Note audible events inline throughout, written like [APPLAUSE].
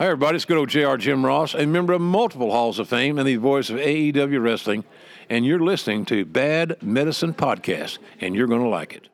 Hi, everybody. It's good old JR Jim Ross, a member of multiple Halls of Fame and the voice of AEW Wrestling. And you're listening to Bad Medicine Podcast, and you're going to like it.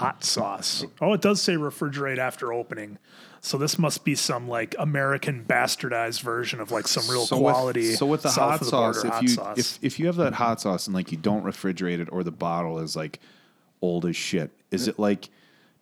Hot sauce. Oh, it does say refrigerate after opening. So this must be some like American bastardized version of like some real so quality. With, so with the hot sauce, if hot you sauce. if if you have that hot sauce and like you don't refrigerate it or the bottle is like old as shit, is it like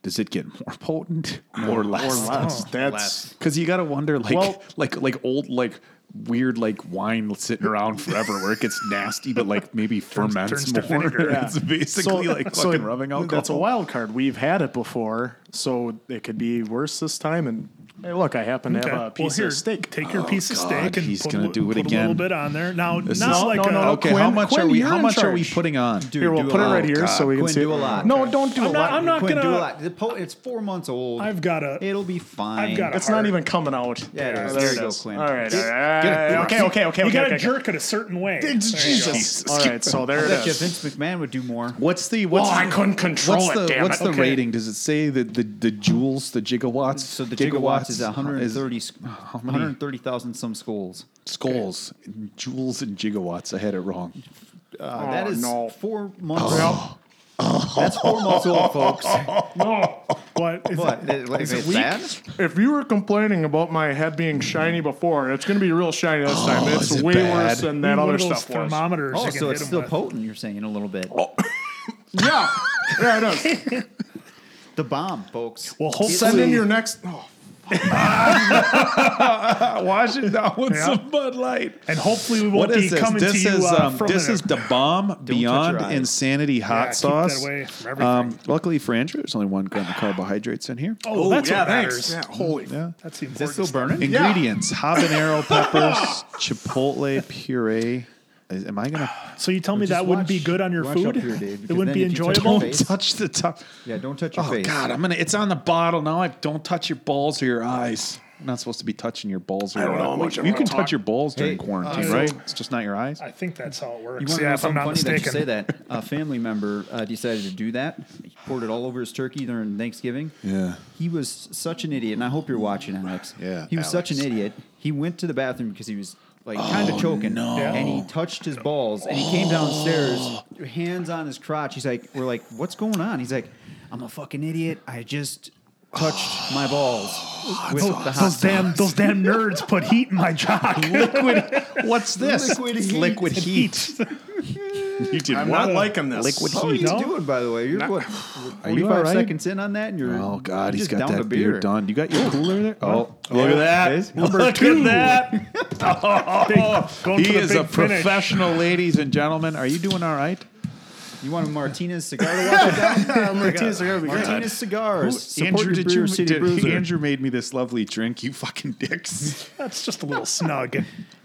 does it get more potent or less? [LAUGHS] Or less. Oh. That's Because you got to wonder, like, Well- like, like old, like weird, like wine sitting around forever, where it gets nasty, but like maybe [LAUGHS] ferments turns more. yeah. [LAUGHS] It's basically like fucking rubbing alcohol. That's a wild card. We've had it before, so it could be worse this time. And hey, look, I happen to Okay. have a Well, piece here, of steak. Take your piece of oh, God, steak and he's put, gonna a, do it put a little bit on there. Now, This not is- like no, no, no, okay, Quinn- how much Quinn, are we? How in much are we putting on? Dude, Here, we'll do put it lot. right here so we can Quinn, see. do a lot. No, don't do I'm a not- lot. I'm not Quinn, gonna. do a lot. The po- It's four months old. I've got a. It'll be fine. I've got a It's not even coming out. Yeah, it is. there There it you go. Quinn. All right, all right. Okay. Okay. Okay. You got to jerk it a certain way. It's There you go. Jesus. All right. So there I it bet you is. Vince McMahon would do more. What's the what's I the- couldn't control what's it, The, what's the rating? Does it say that the the joules, the gigawatts? So the gigawatts is 130, is- [SIGHS] how many 130,000 some skulls. skulls, joules and gigawatts. I had it wrong. Uh, that Oh, is no. four months. That's four [LAUGHS] months old, folks. [LAUGHS] What? Is What? It, Is it it weak? bad? If you were complaining about my head being shiny before, it's going to be real shiny this time. It's is it way bad? worse than that One other of those stuff was. thermometers. Oh, so it's still with. potent, you're saying, in a little bit. [LAUGHS] Yeah. Yeah, it is. The bomb, folks. Well, hopefully, Send in your next. Oh, [LAUGHS] Wash it down with Yeah. some Bud Light. and hopefully we won't be is this? coming This to you is uh, um, from this a- is the bomb [LAUGHS] beyond insanity hot Yeah, keep that sauce. away from. Um, luckily for Andrew, there's only one gram of [SIGHS] carbohydrates in here. oh, that's yeah, what thanks. matters. Yeah, holy. Yeah. That's the Is important still burning? Ingredients: habanero peppers, [LAUGHS] chipotle puree. Is- Am I gonna [SIGHS] So you tell me Just that wouldn't be good on your food? here, Dave, it wouldn't be if you touch your enjoyable. touch the top? Yeah, don't touch your Oh face. God, I'm gonna. It's on the bottle now. I don't touch your balls or your eyes. I'm not supposed to be touching your balls or I your don't know how eyes. much You can gonna touch your balls during Hey, quarantine, uh, right? It's just not your eyes. I think that's how it works. You want yeah, know if I'm something not funny that you say that? A family member uh, decided to do that. He poured it all over his turkey during Thanksgiving. Yeah. He was such an idiot, and I hope you're watching, Alex. Yeah, He was such an idiot. He went to the bathroom because he was like kind of oh, choking, Yeah. and he touched his balls, and he came downstairs, hands on his crotch. He's like, "We're like, what's going on?" He's like, "I'm a fucking idiot. I just." Touched my balls ah, with the hot Those damn, those damn nerds put heat in my jock. [LAUGHS] Liquid. What's this? Liquid It's heat. liquid [LAUGHS] heat. [LAUGHS] [LAUGHS] You did I'm what? not liking this. Liquid How are you No. doing, by the way? You're what? [LAUGHS] Are you 45 all right? seconds in on that, and you're Oh God, you're he's just got down that beer beer done. You got your cooler there? Oh, oh look at that. [LAUGHS] Number Look two. at Big- that. Oh, going he for the is big a finish. professional, ladies and gentlemen. Are you doing all right? You want a Martinez cigar to wash it down? Oh, Martinez cigar be. Martinez cigars. Support Andrew, your did Brewer you? City Did, Bruiser. Andrew made me this lovely drink. You fucking dicks. That's just a little snug.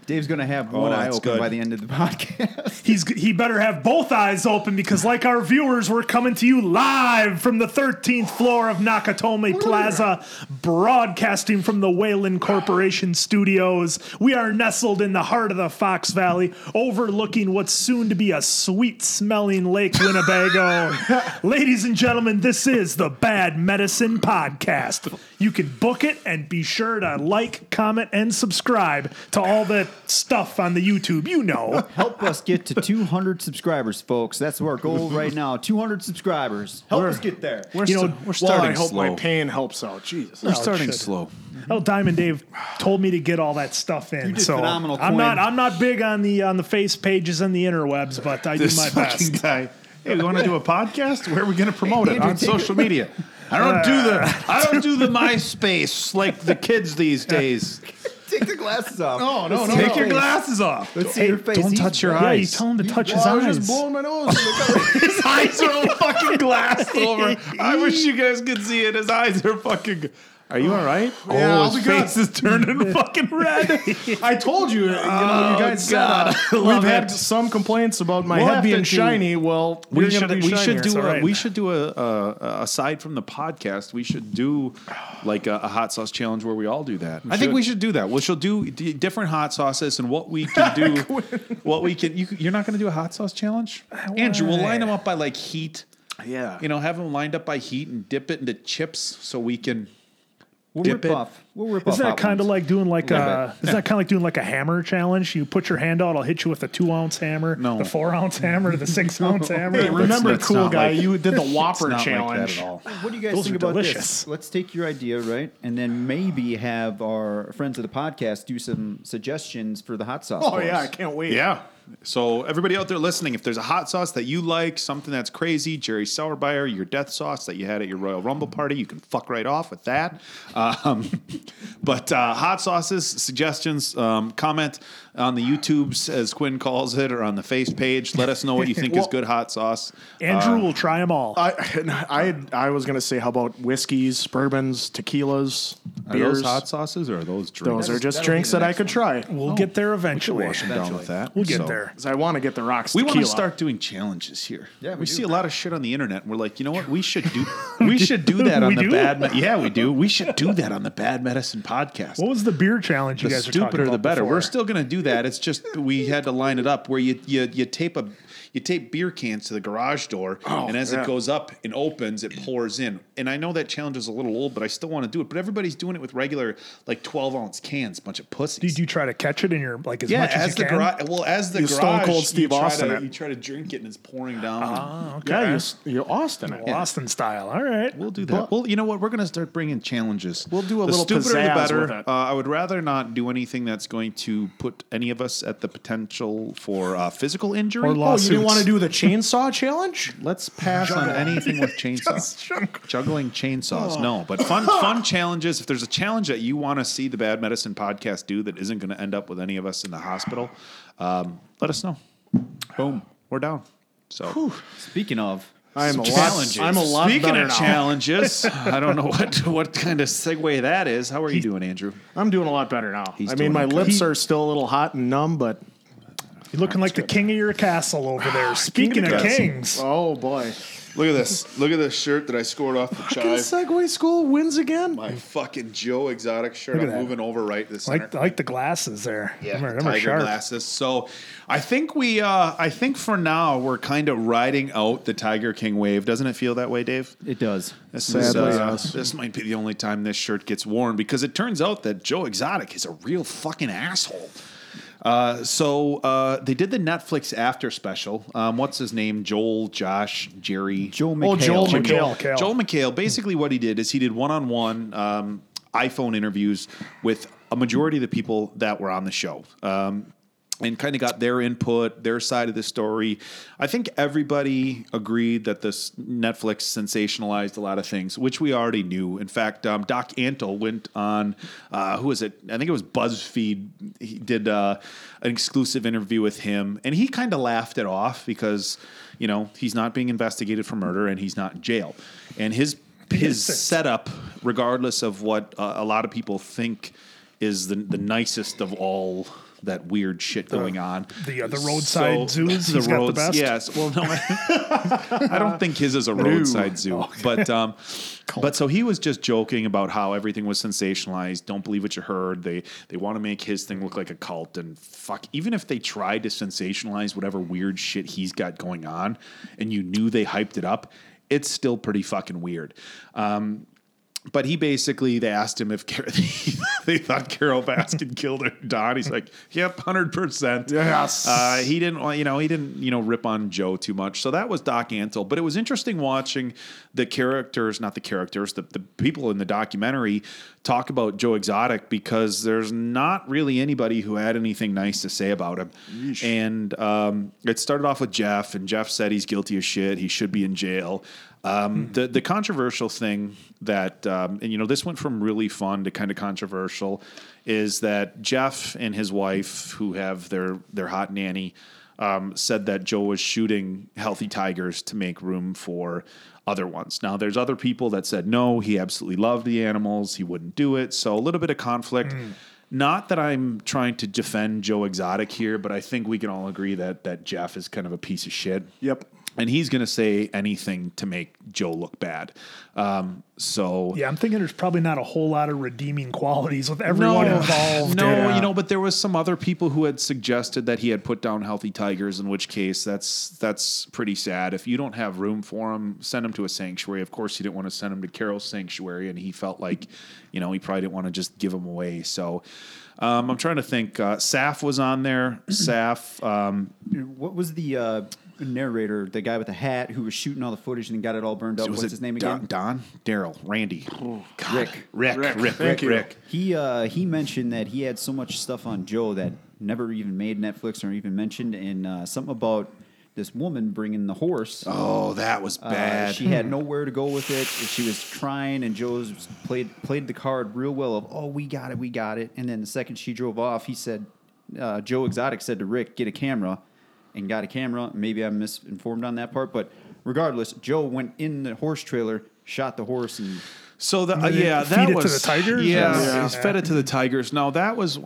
Dave's going to have oh, one eye open good. by the end of the [LAUGHS] podcast. He's he better have both eyes open because, like our viewers, we're coming to you live from the 13th floor of Nakatomi Plaza, broadcasting from the Whalen Corporation Studios. We are nestled in the heart of the Fox Valley, overlooking what's soon to be a sweet-smelling Lake Winnebago. [LAUGHS] Ladies and gentlemen, this is the Bad Medicine Podcast. You can book it and be sure to like, comment, and subscribe to all the stuff on the YouTube. You know. [LAUGHS] Help us get to 200 subscribers, folks. That's our goal right now. 200 subscribers. Help us get there. We're, You know, st- we're well, starting I hope slow. my pain helps out. Jesus. We're starting should. slow. Oh, Diamond Dave told me to get all that stuff in. did so phenomenal, I'm not I'm not big on the on the face pages and the interwebs, but I This do my fucking best. guy. Hey, we want to do a podcast? Where are we going to promote it Andrew, on take social media? [LAUGHS] I don't do the I don't do the [LAUGHS] MySpace like the kids these days. Take the glasses off. No, no, Let's no, see no. your Take your face. glasses off. Let's see your face. don't He's touch your red. Yeah, you eyes. tell him to touch his Well, I was eyes. just blowing my nose. [LAUGHS] His eyes are all fucking glassed [LAUGHS] over. I wish you guys could see it. His eyes are fucking. Are you all right? Yeah, oh, I'll his be good. face is turning [LAUGHS] fucking red. [LAUGHS] I told you, you know, Oh, you guys God, said uh, [LAUGHS] we've had it. some complaints about my We'll head have being to do- shiny. Well, we should be we should do a, right. we should do a, a, a aside from the podcast we should do like a, a hot sauce challenge where we all do that. I think we should do that. We shall do d- different hot sauces and what we can do. what we can you, you're not going to do a hot sauce challenge, Andrew. We'll line them up by like heat. Yeah. You know, have them lined up by heat and dip it into chips so we can. We'll Dip rip it. off. We'll rip off. Isn't that hot kind of ones. like doing like Little a? bit. Isn't that kind of like doing like a hammer challenge? You put your hand out, I'll hit you with a two ounce hammer, No. the four ounce hammer, the [LAUGHS] six ounce hammer. Hey, remember, that's cool not guy, like- you [LAUGHS] did the Whopper Not challenge. like that at all. What do you guys Those think are about delicious. this? Let's take your idea, right, and then maybe have our friends of the podcast do some suggestions for the hot sauce. Oh for yeah, I us. can't wait. Yeah. So everybody out there listening, if there's a hot sauce that you like, something that's crazy, Jerry Sauerbier, your death sauce that you had at your Royal Rumble party, you can fuck right off with that. Um, [LAUGHS] but uh, hot sauces, suggestions, um, comment on the YouTubes, as Quinn calls it, or on the face page. Let us know what you think is [LAUGHS] good hot sauce. Andrew um, will try them all. I, I I was gonna say, how about whiskeys, bourbons, tequilas, Are beers? those hot sauces or are those drinks? Those are just drinks that I could try. we'll get there eventually. Wash them down with that. We'll get So- there. 'Cause I want to get the rocks. We want to start doing challenges here. Yeah, we, we see a lot of shit on the internet. and We're like, you know what? We should do. [LAUGHS] we should do that [LAUGHS] on We the do? bad. Me- yeah, we do. We should do that on the Bad Medicine podcast. What was the beer challenge you the guys were talking stupider about the better. before? We're still going to do that. It's just we had to line it up where you you you tape a you tape beer cans to the garage door, and as yeah. it goes up and opens, it pours in. And I know that challenge is a little old, but I still want to do it. But everybody's doing it with regular like twelve ounce cans. Bunch of pussies. Did you try to catch it in your like as yeah, much as, as, you the garage. Well, as the You garage, Stone Cold you Steve try Austin to-. You try to drink it, and it's pouring down. Oh, okay. Yeah, you, s- you Austin it. Well, Austin style. All right. We'll do that. well, you know what? We're going to start bringing challenges. We'll do a the little stupider the better. Uh, I would rather not do anything that's going to put any of us at the potential for uh, physical injury. Or Oh, you lawsuits. didn't want to do the chainsaw challenge? Let's pass on anything with [LAUGHS] chainsaws. Juggling chainsaws, no. But [LAUGHS] fun, fun challenges. If there's a challenge that you want to see the Bad Medicine podcast do that isn't going to end up with any of us in the hospital, um, let us know. Boom, we're down. So Speaking of, I am a lot. challenges. I'm a lot Speaking better of now. challenges, [LAUGHS] I don't know what what kind of segue that is. How are you doing, Andrew? I'm doing a lot better now. He's I doing mean, my okay. lips He- are still a little hot and numb, but You're looking like the king of your castle over there. Speaking of castle. kings, oh boy, Look at this. Look at this shirt that I scored off the fucking Segway School wins again. My fucking Joe Exotic shirt. Look I'm that. moving over right this center. like like the glasses there. Yeah, Them are- them are tiger sharp. glasses. So, I think we, uh, I think for now we're kind of riding out the Tiger King wave. Doesn't it feel that way, Dave? it does. This Sadly, is, uh, yes. this might be the only time this shirt gets worn because it turns out that Joe Exotic is a real fucking asshole. Uh, so uh, they did the Netflix after special. Um, what's his name? Joel, Josh, Jerry, Joel McHale. Oh, Joel Joel McHale. McHale. Joel McHale. Basically, what he did is he did one-on-one um, iPhone interviews with a majority of the people that were on the show. Um, and kind of got their input, their side of the story. I think everybody agreed that this Netflix sensationalized a lot of things, which we already knew. In fact, um, Doc Antle went on, uh, who was it? I think it was BuzzFeed. He did uh, an exclusive interview with him, and he kind of laughed it off because, you know, he's not being investigated for murder and he's not in jail. And his his setup, regardless of what uh, a lot of people think is the the nicest of all that weird shit going on. the other roadside [LAUGHS] zoos, he's got the best? Yes. Well, no, I, [LAUGHS] I don't think his is a roadside zoo, but um, [LAUGHS] but so he was just joking about how everything was sensationalized. Don't believe what you heard. They they want to make his thing look like a cult, and fuck. Even if they tried to sensationalize whatever weird shit he's got going on, and you knew they hyped it up, it's still pretty fucking weird. Um, but he basically they asked him if Car- [LAUGHS] they thought Carole Baskin killed her Don. He's like, "Yep, hundred percent." Yes. Uh, he didn't, want- you know, he didn't, you know, rip on Joe too much. So that was Doc Antle. But it was interesting watching the characters, not the characters, the, the people in the documentary talk about Joe Exotic because there's not really anybody who had anything nice to say about him. And um, it started off with Jeff, and Jeff said he's guilty of shit. He should be in jail. Um, the the controversial thing that um, and you know this went from really fun to kind of controversial is that Jeff and his wife who have their their hot nanny um, said that Joe was shooting healthy tigers to make room for other ones. Now there's other people that said no, he absolutely loved the animals, he wouldn't do it. So a little bit of conflict. Not that I'm trying to defend Joe Exotic here, but I think we can all agree that that Jeff is kind of a piece of shit Yep. And he's going to say anything to make Joe look bad. Um, so Yeah, I'm thinking there's probably not a whole lot of redeeming qualities with everyone involved. No, Yeah. you know, but there was some other people who had suggested that he had put down healthy tigers. In which case, that's that's pretty sad. If you don't have room for him, send him to a sanctuary. Of course, he didn't want to send him to Carol's sanctuary, and he felt like, you know, he probably didn't want to just give him away. So. Um, I'm trying to think. Uh, Saff was on there. [CLEARS THROAT] Saff, um, What was the uh, narrator, the guy with the hat who was shooting all the footage and then got it all burned up? was What's it his name Don, again? Don, Daryl, Randy, Rick. Rick, Rick, Rick, Thank you. Rick. He uh, he mentioned that he had so much stuff on Joe that never even made Netflix or even mentioned, and uh, something about this woman bringing the horse. Oh, that was Uh, bad. she had nowhere to go with it. She was trying, and Joe's played played the card real well. Of oh, we got it, we got it. And then the second she drove off, he said, uh, Joe Exotic said to Rick, "Get a camera," and got a camera. Maybe I'm misinformed on that part, but regardless, Joe went in the horse trailer, shot the horse, and So the, uh, yeah, feed that it to was the tigers? Yeah, Yeah. he's fed it to the tigers. Now that was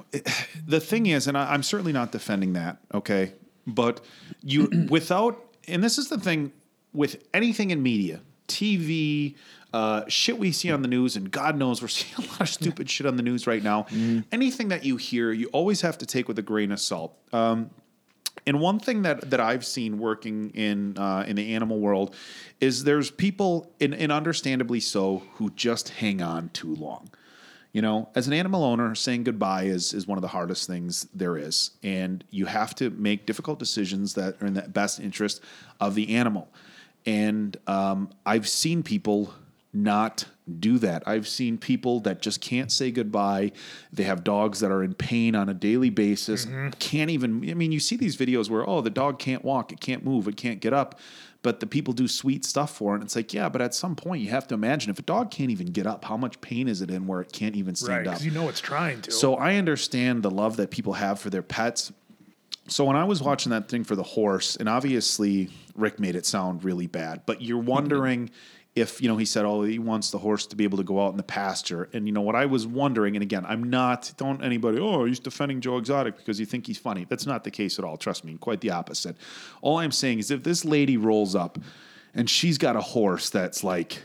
the thing is, and I, I'm certainly not defending that. Okay, but you [CLEARS THROAT] without, and this is the thing with anything in media, TV. Uh, shit we see on the news, and God knows we're [LAUGHS] seeing a lot of stupid shit on the news right now. Anything that you hear, you always have to take with a grain of salt. Um, and one thing that that I've seen working in uh, in the animal world is there's people, and, and understandably so, who just hang on too long. You know, as an animal owner, saying goodbye is is one of the hardest things there is, and you have to make difficult decisions that are in the best interest of the animal. And um, I've seen people not do that. I've seen people that just can't say goodbye. They have dogs that are in pain on a daily basis, mm-hmm. can't even, I mean, you see these videos where, oh, the dog can't walk, it can't move, it can't get up, but the people do sweet stuff for it. And it's like, yeah, but at some point you have to imagine if a dog can't even get up, how much pain is it in where it can't even Right, stand up? you know it's trying to. So I understand the love that people have for their pets. So when I was watching that thing for the horse, and obviously Rick made it sound really bad, but you're mm-hmm. wondering if, you know, he said, oh, he wants the horse to be able to go out in the pasture. And, you know, what I was wondering, and again, I'm not, don't anybody, oh, he's defending Joe Exotic because you think he's funny. That's not the case at all. Trust me, quite the opposite. All I'm saying is if this lady rolls up and she's got a horse that's like,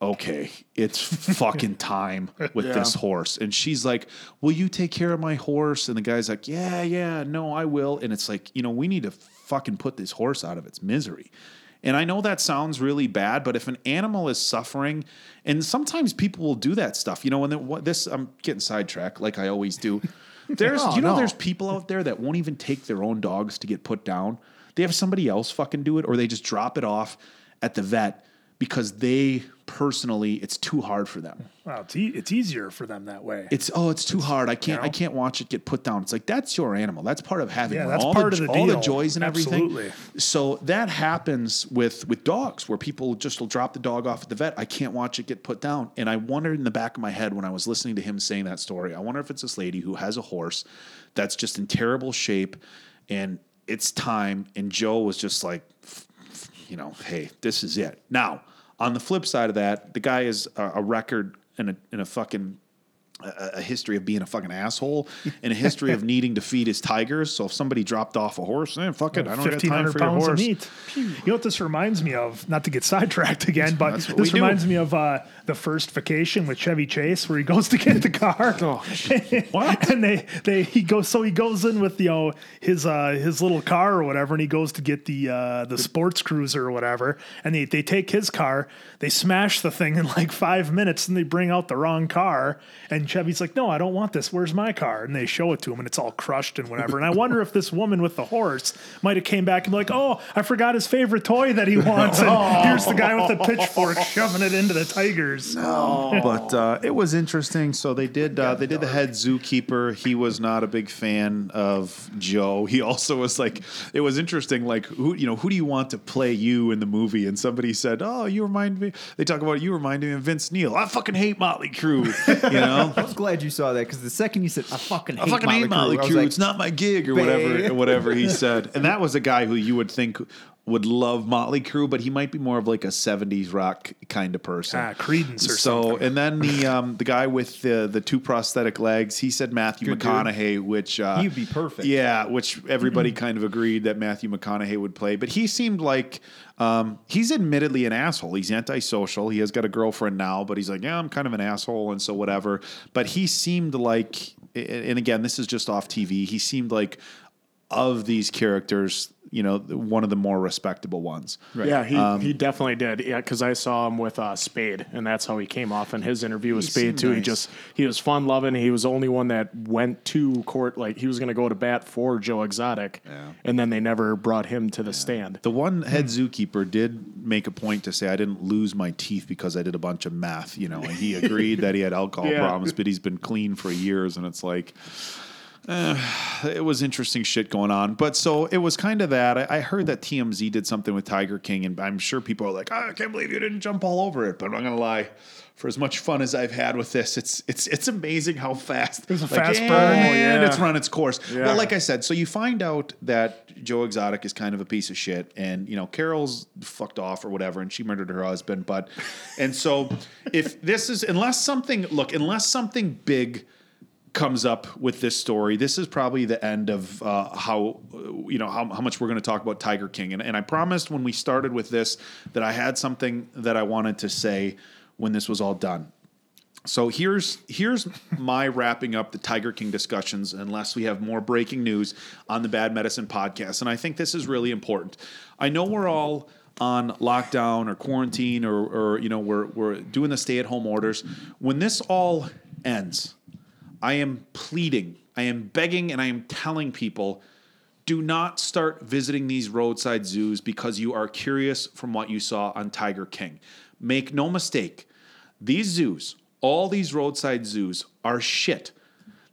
okay, it's fucking [LAUGHS] time with this horse. And she's like, Will you take care of my horse? And the guy's like, Yeah, yeah, no, I will. And it's like, you know, we need to fucking put this horse out of its misery. And I know that sounds really bad, but if an animal is suffering, and sometimes people will do that stuff, you know, and then what, this, I'm getting sidetracked like I always do. [LAUGHS] There's, No, you know, no. there's people out there that won't even take their own dogs to get put down. They have somebody else fucking do it, or they just drop it off at the vet because they personally it's too hard for them. Wow, it's, e- it's easier for them that way. It's oh, it's too hard. I can't. I know? can't watch it get put down. It's like that's your animal. That's part of having Yeah, that's all part the, of the all the joys and everything. Absolutely. So that happens with with dogs, where people just will drop the dog off at the vet. I can't watch it get put down. And I wondered in the back of my head when I was listening to him saying that story. I wonder if it's this lady who has a horse that's just in terrible shape, and it's time. And Joe was just like, you know, hey, this is it. Now, on the flip side of that, the guy is a, a record and a, and a fucking a, a history of being a fucking asshole [LAUGHS] and a history of needing to feed his tigers. So if somebody dropped off a horse, eh, fuck it, I don't got time for your pounds of horse. meat. You know what this reminds me of? Not to get sidetracked again, but this we do. reminds me of uh, the first vacation with Chevy Chase, where he goes to get the car. Oh, what? [LAUGHS] and they they he goes so he goes in with you know his uh, his little car or whatever, and he goes to get the uh, the sports cruiser or whatever, and they they take his car, they smash the thing in like five minutes, and they bring out the wrong car, and Chevy's like, no, I don't want this. Where's my car? And they show it to him, and it's all crushed and whatever. And I wonder if this woman with the horse might have came back and be like, oh, I forgot his favorite toy that he wants, and [LAUGHS] here's the guy with the pitchfork shoving it into the tigers. No. but uh, it was interesting. So they did uh, they did the head zookeeper. He was not a big fan of Joe. He also was like, it was interesting. Like who you know who do you want to play you in the movie? And somebody said, oh, you remind me. They talk about you remind me of Vince Neil. I fucking hate Motley Crue. You know. I was glad you saw that because the second you said, "I fucking hate I fucking hate Motley Crue," I was like, it's not my gig or whatever, whatever he said. And that was a guy who you would think would love Motley Crue, but he might be more of like a '70s rock kind of person. Ah, Creedence or so, something. and then the [LAUGHS] um, the guy with the the two prosthetic legs, he said Matthew Good dude. McConaughey, which uh, He'd be perfect. Yeah, which everybody kind of agreed that Matthew McConaughey would play, but he seemed like. Um, he's admittedly an asshole. He's antisocial. He has got a girlfriend now, but he's like, yeah, I'm kind of an asshole, and so whatever. But he seemed like, and again, this is just off TV. He seemed like of these characters, you know, one of the more respectable ones. Yeah, he, Um, he definitely did. Yeah, because I saw him with uh, Spade, and that's how he came off in his interview with Spade seemed too. He just he was fun loving. He was the only one that went to court. Like he was going to go to bat for Joe Exotic, and then they never brought him to the stand. The one head zookeeper did make a point to say I didn't lose my teeth because I did a bunch of math." you know, and he agreed that he had [LAUGHS] alcohol Yeah. problems, but he's been clean for years, and it's like. Eh, it was interesting shit going on, but so it was kind of that. I, I heard that TMZ did something with Tiger King, and I'm sure people are like, "Oh, "I can't believe you didn't jump all over it." But I'm not gonna lie, for as much fun as I've had with this, it's it's it's amazing how fast was a fast and burn. Oh, yeah. it's run its course. Yeah. Well, like I said, so you find out that Joe Exotic is kind of a piece of shit, and you know Carol's fucked off or whatever, and she murdered her husband. But and so if this is unless something look unless something big comes up with this story, this is probably the end of uh, how you know how, how much we're going to talk about Tiger King. And, and I promised when we started with this that I had something that I wanted to say when this was all done. So here's here's my [LAUGHS] wrapping up the Tiger King discussions unless we have more breaking news on the Bad Medicine podcast and I think this is really important. I know we're all on lockdown or quarantine or or you know we're we're doing the stay at home orders. When this all ends, I am pleading, I am begging and I am telling people do not start visiting these roadside zoos because you are curious from what you saw on Tiger King. Make no mistake, these zoos, all these roadside zoos, are shit.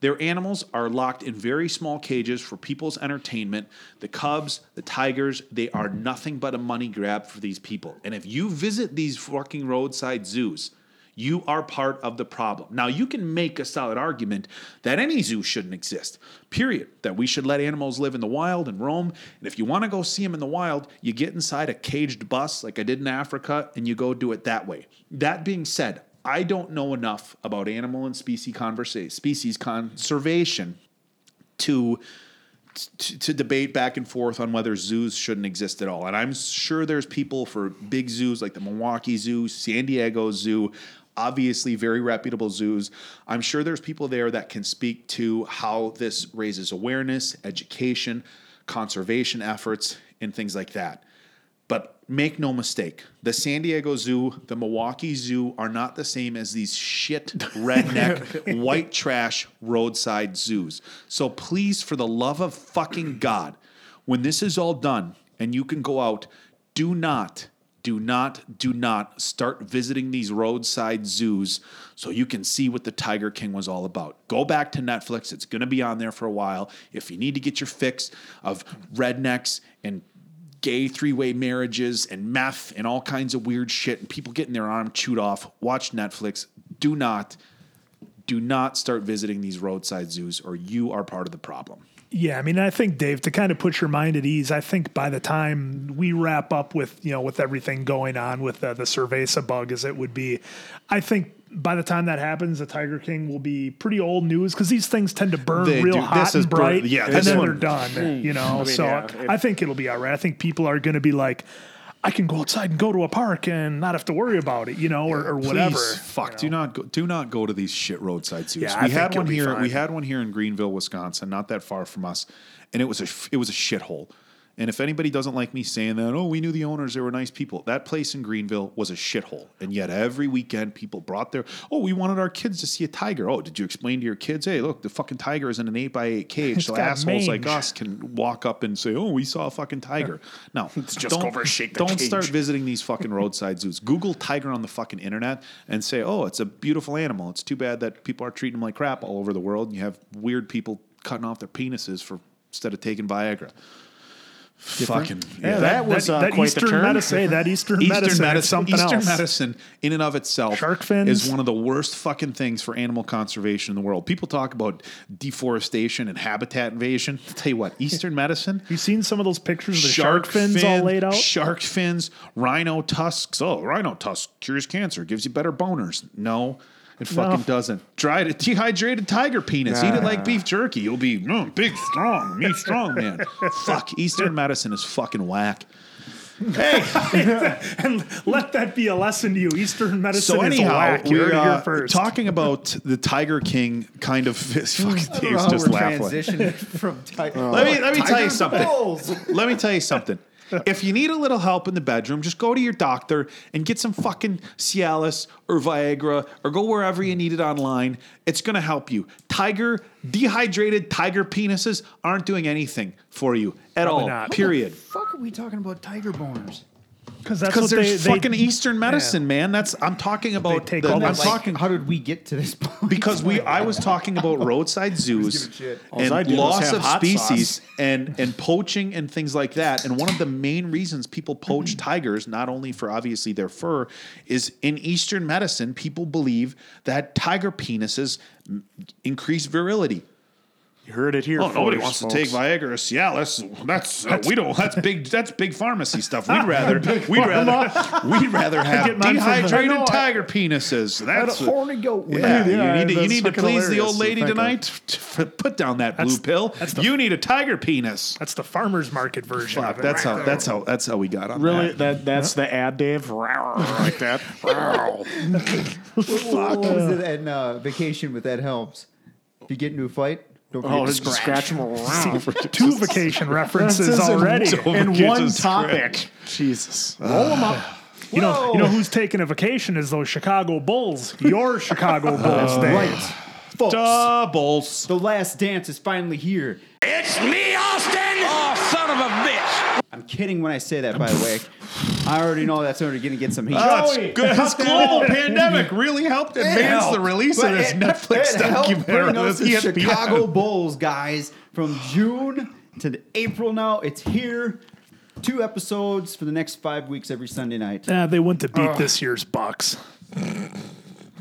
Their animals are locked in very small cages for people's entertainment. The cubs, the tigers, they are nothing but a money grab for these people. And if you visit these fucking roadside zoos, you are part of the problem. Now, you can make a solid argument that any zoo shouldn't exist, period. That we should let animals live in the wild and roam. And if you want to go see them in the wild, you get inside a caged bus like I did in Africa and you go do it that way. That being said, I don't know enough about animal and species, conversa- species conservation to to, to debate back and forth on whether zoos shouldn't exist at all. And I'm sure there's people for big zoos like the Milwaukee Zoo, San Diego Zoo, obviously very reputable zoos. I'm sure there's people there that can speak to how this raises awareness, education, conservation efforts, and things like that. But make no mistake, the San Diego Zoo, the Milwaukee Zoo are not the same as these shit, redneck, [LAUGHS] white trash roadside zoos. So please, for the love of fucking God, when this is all done and you can go out, do not, Do not, do not start visiting these roadside zoos so you can see what the Tiger King was all about. Go back to Netflix. It's going to be on there for a while. If you need to get your fix of rednecks and gay three way marriages and meth and all kinds of weird shit and people getting their arm chewed off, watch Netflix. Do not, do not start visiting these roadside zoos or you are part of the problem. Yeah, I mean, I think Dave, to kind of put your mind at ease, I think by the time we wrap up with you know with everything going on with uh, the Cerveza bug, as it would be, I think by the time that happens, the Tiger King will be pretty old news because these things tend to burn They real do. hot This is and burn- bright, yeah, and then one- they're done. You know, mean, so yeah, it- I think it'll be all right. I think people are going to be like. I can go outside and go to a park and not have to worry about it, you know, or, or whatever. Please, fuck, do not go. Do not go to these shit roadside zoos. Yeah, we think had one here. We had one here in Greenville, Wisconsin, not that far from us, and it was a it was a shithole. And if anybody doesn't like me saying that, oh, we knew the owners; they were nice people. That place in Greenville was a shithole, and yet every weekend people brought their, oh, we wanted our kids to see a tiger. Oh, did you explain to your kids, hey, look, the fucking tiger is in an eight by eight cage, so got assholes like us can walk up and say, oh, we saw a fucking tiger. [LAUGHS] No, just don't, over shake the Don't cage. start visiting these fucking roadside zoos. Google tiger on the fucking internet and say, oh, it's a beautiful animal. It's too bad that people are treating them like crap all over the world. And you have weird people cutting off their penises for instead of taking Viagra. Fucking Yeah, that was, uh, quite the Eastern turn. medicine. That Eastern, Eastern medicine, medicine, is something Eastern else. medicine, in and of itself, Shark fins? is one of the worst fucking things for animal conservation in the world. People talk about deforestation and habitat invasion. I'll tell you what, Eastern medicine, You seen some of those pictures of the shark, fins all laid out? Shark fins, rhino tusks. Oh, rhino tusk cures cancer, gives you better boners. No, it fucking doesn't. Dried, dehydrated tiger penis. Eat it like beef jerky. You'll be mm, big, strong, me strong man. Fuck, Eastern medicine is fucking whack. Hey, [LAUGHS] and let that be a lesson to you. Eastern medicine So is anyhow, whack. You heard we're here uh, first. talking about the Tiger King kind of. [LAUGHS] Fucking Dave's just laughing. transitioning from Tiger. Let me let me tell you something. Bulls. Let me tell you something. [LAUGHS] If you need a little help in the bedroom, just go to your doctor and get some fucking Cialis or Viagra or go wherever you need it online. It's going to help you. Tiger, dehydrated tiger penises aren't doing anything for you at Probably all. not. Period. fuck are we talking about tiger boners? Because that's Because what they, there's they fucking Eastern medicine, man. That's I'm talking about. take the- all I'm like, talking How did we get to this point? [LAUGHS] because we I was talking about [LAUGHS] roadside zoos and I did was loss of species sauce. and and poaching and things like that. And one of the main reasons people mm-hmm. poach tigers, not only for obviously their fur, is in Eastern medicine, people believe that tiger penises increase virility. You heard it here. Oh, nobody folks, wants to take Viagra or Cialis. That's, uh, we don't. That's big. That's big pharmacy stuff. We'd [LAUGHS] rather we'd rather we'd rather [LAUGHS] have get the- dehydrated I tiger penises. That's a horny goat. yeah. Yeah, you need to, you need to please the old lady think of. tonight. Put down that blue pill. that's the- you need a tiger penis. that's the farmers market version Fuck, of it. that's how that's how that's how we got on Really, that. that that's the ad, Dave. like that. [LAUGHS] What was it in uh, vacation with Ed Helms? If you get into a fight, don't oh, forget Oh, to scratch. scratch them around. [LAUGHS] Two vacation [LAUGHS] references already. in one topic. Jesus, roll them up. You know, you know who's taking a vacation is those Chicago Bulls. Your [LAUGHS] Chicago Bulls, uh, Dave. Right. Folks, Doubles. the last dance is finally here. It's me, Austin! Oh, son of a bitch! I'm kidding when I say that, by the way. I already know that's already going to get some heat. That's good. This global pandemic really helped advance the release But of this it- Netflix it helped documentary. bring us the Chicago [LAUGHS] Bulls, guys, from June to April now. It's here. Two episodes for the next five weeks every Sunday night. Yeah, they went to beat oh. this year's Bucks.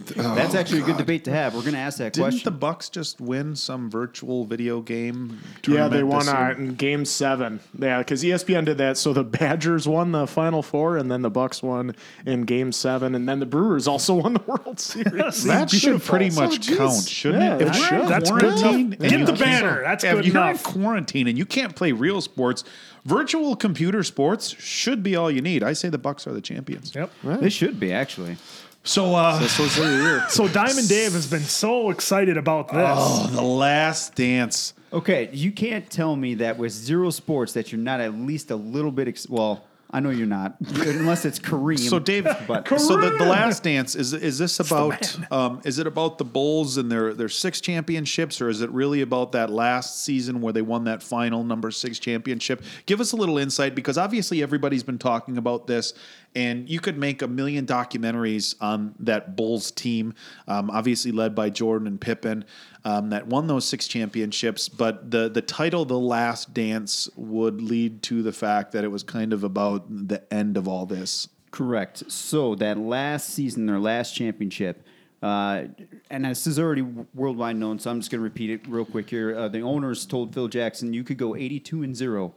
That's actually a good debate to have. We're going to ask that question. Didn't the Bucks just win some virtual video game? Yeah, they won this uh, in Game Seven. Yeah, because ESPN did that. So the [LAUGHS] Badgers won the Final Four, and then the Bucks won in Game Seven, and then the Brewers also won the [LAUGHS] World Series. That should pretty much geez. count, shouldn't Yeah, it? that If you're should. in That's good quarantine enough. Get the banner. That's if good you're enough. in quarantine and you can't play real sports, virtual computer sports should be all you need. I say the Bucks are the champions. Yep. They should be, actually. So, uh, [LAUGHS] So Diamond Dave has been so excited about this. oh, the last dance. Okay, you can't tell me that with zero sports that you're not at least a little bit. Ex- well, I know you're not, [LAUGHS] unless it's Kareem. So Dave, but [LAUGHS] so the, the last dance is is this about um, is it about the Bulls and their their six championships or is it really about that last season where they won that final number six championship? Give us a little insight because obviously everybody's been talking about this And you could make a million documentaries on that Bulls team, um, obviously led by Jordan and Pippen, um, that won those six championships. But the the title, "The Last Dance," would lead to the fact that it was kind of about the end of all this. Correct. So that last season, their last championship, uh, and this is already worldwide known, so I'm just going to repeat it real quick here. Uh, the owners told Phil Jackson, "You could go 82 and zero,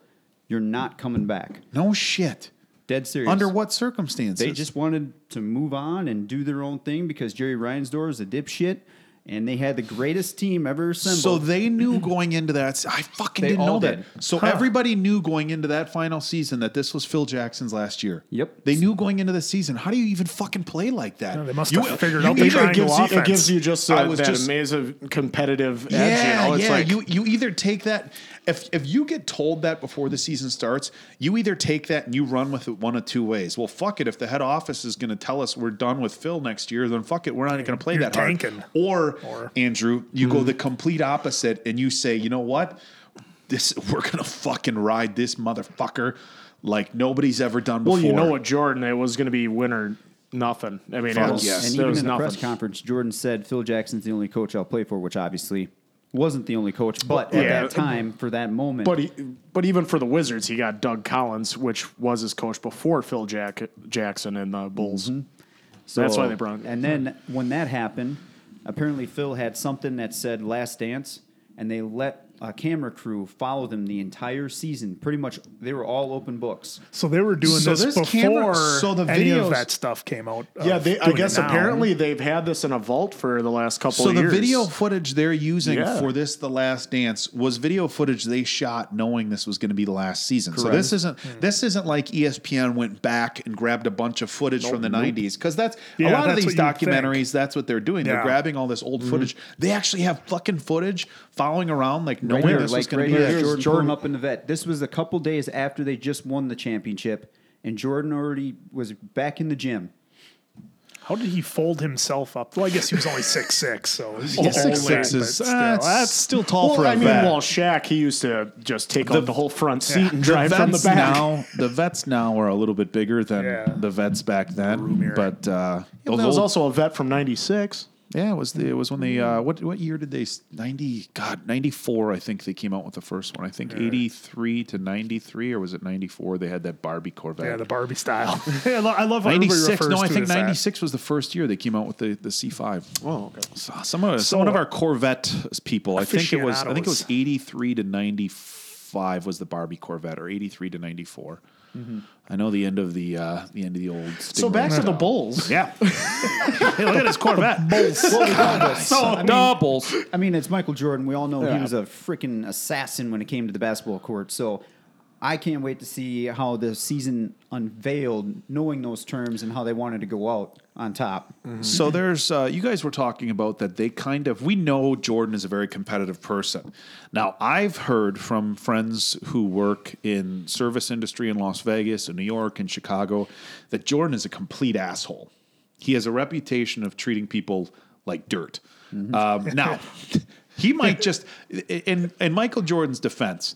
you're not coming back." No shit. Dead serious. Under what circumstances? They just wanted to move on and do their own thing because Jerry Reinsdorf is a dipshit, and they had the greatest team ever assembled. So they knew going into that. I fucking They didn't know did. that. So everybody knew going into that final season that this was Phil Jackson's last year. Yep. They knew going into the season. How do you even fucking play like that? they must You- have figured you out the either- It triangle gives, you, it gives you just I uh, was that just- amazing competitive edge. Yeah, you know? It's yeah. like you you either take that if if you get told that before the season starts, you either take that and you run with it one of two ways. Well, fuck it. If the head office is going to tell us we're done with Phil next year, then fuck it. We're not going to play You're that tanking. hard. Or, Or- Andrew, you go mm-hmm. the complete opposite and you say, you know what? This [LAUGHS] we're going to fucking ride this motherfucker like nobody's ever done before. well, you know what, Jordan? It was going to be win or nothing. I mean, it was, yes. and even was in the nothing. press conference, Jordan said Phil Jackson's the only coach I'll play for, which obviously wasn't the only coach, but at that time, for that moment, But he, but even for the Wizards, he got Doug Collins, which was his coach before Phil Jack, Jackson and the Bulls. Mm-hmm. So, That's why they brought- And then when that happened, apparently Phil had something that said "Last Dance," and they let a camera crew follow them the entire season. Pretty much, they were all open books. So they were doing So this this before camera- so the any videos- of that stuff came out. Uh, yeah, they, I doing it guess now. apparently they've had this in a vault for the last couple So of the years. video footage they're using Yeah. for this, The Last Dance, was video footage they shot knowing this was going to be the last season. So this isn't hmm. this isn't like ESPN went back and grabbed a bunch of footage from the '90s because that's Yeah, a lot of that's these what you'd think. documentaries. That's what they're doing. They're Yeah. grabbing all this old mm-hmm. footage. They actually have fucking footage following around, like knowing Right here, this was like right to here, Jordan, Jordan- up in the vet. This was a couple days after they just won the championship, and Jordan already was back in the gym. How did he fold himself up? Well, I guess he was only six six, so [LAUGHS] he's Yeah, old, 6'6" is- still, that's- that's still tall well, for a I mean, vet. well, Shaq, he used to just take out the whole front seat and the drive from the back. now, [LAUGHS] the vets now are a little bit bigger than Yeah. the vets back then. Roomier. But uh, Well, those there was also a vet from '96. Yeah, it was the it was when they uh, what what year did they ninety God ninety four I think they came out with the first one I think eighty three to ninety three or was it ninety four they had that Barbie Corvette yeah, the Barbie style. [LAUGHS] [LAUGHS] I lo- I love how ninety six no I think it as that. ninety six was the first year they came out with the the C five Oh, okay. so, some of some one of our Corvette people I think it was I think it was eighty three to ninety five was the Barbie Corvette or eighty three to ninety four. I know the end of the uh, the end of the old. So back to the Bulls. Yeah. [LAUGHS] hey, look at his Corvette. [LAUGHS] So doubles. I mean, it's Michael Jordan. We all know he was a freaking assassin when it came to the basketball court. So I can't wait to see how the season unveiled, knowing those terms and how they wanted to go out on top. So there's uh, you guys were talking about that they kind of we know Jordan is a very competitive person. Now I've heard from friends who work in service industry in Las Vegas and New York and Chicago that Jordan is a complete asshole. He has a reputation of treating people like dirt. Um, now [LAUGHS] he might just in in Michael Jordan's defense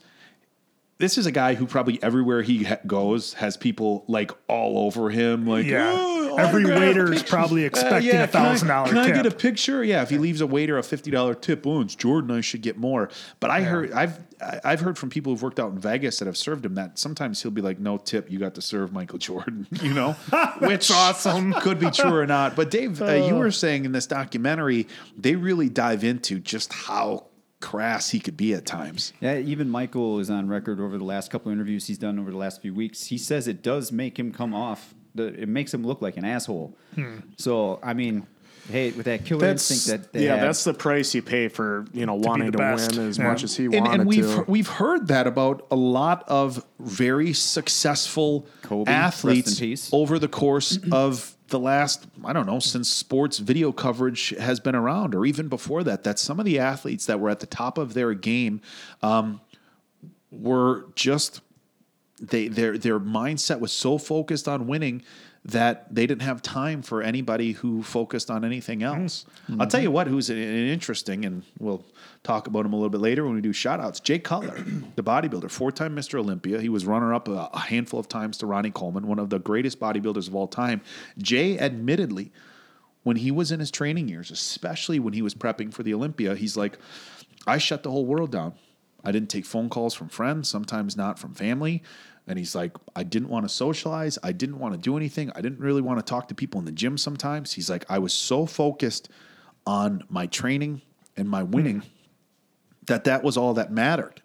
this is a guy who probably everywhere he ha- goes has people like all over him. Like, Yeah. "Oh, Every waiter is probably expecting a can I- $1,000 Can I get a picture? Yeah, if he leaves a waiter a fifty dollar tip, oh, it's Jordan. I should get more. But I heard I've I've heard from people who've worked out in Vegas that have served him that sometimes he'll be like, no tip, you got to serve Michael Jordan. [LAUGHS] You know, [LAUGHS] which awesome [LAUGHS] could be true or not. But Dave, uh, you were saying in this documentary they really dive into just how crass he could be at times. Yeah, even Michael is on record over the last couple of interviews he's done over the last few weeks. He says it does make him come off. The, it makes him look like an asshole. Hmm. So I mean, hey, with that killer That's instinct that they yeah, have, that's the price you pay for you know wanting the to best. win as Yeah. much as he and, wanted and we've to. we've heard that about a lot of very successful Kobe, athletes over the course of the last I don't know since sports video coverage has been around, or even before that. That some of the athletes that were at the top of their game um, were just they their their mindset was so focused on winning that they didn't have time for anybody who focused on anything hmm. else. I'll mm-hmm. tell you what, who's an, an interesting, and we'll talk about him a little bit later when we do shout outs. Jay Cutler, [CLEARS THROAT] the bodybuilder, four time Mr. Olympia. He was runner up a, a handful of times to Ronnie Coleman, one of the greatest bodybuilders of all time. Jay, admittedly, when he was in his training years, especially when he was prepping for the Olympia, he's like, I shut the whole world down. I didn't take phone calls from friends, sometimes not from family. And he's like, I didn't want to socialize. I didn't want to do anything. I didn't really want to talk to people in the gym sometimes. He's like, I was so focused on my training and my winning that that was all that mattered.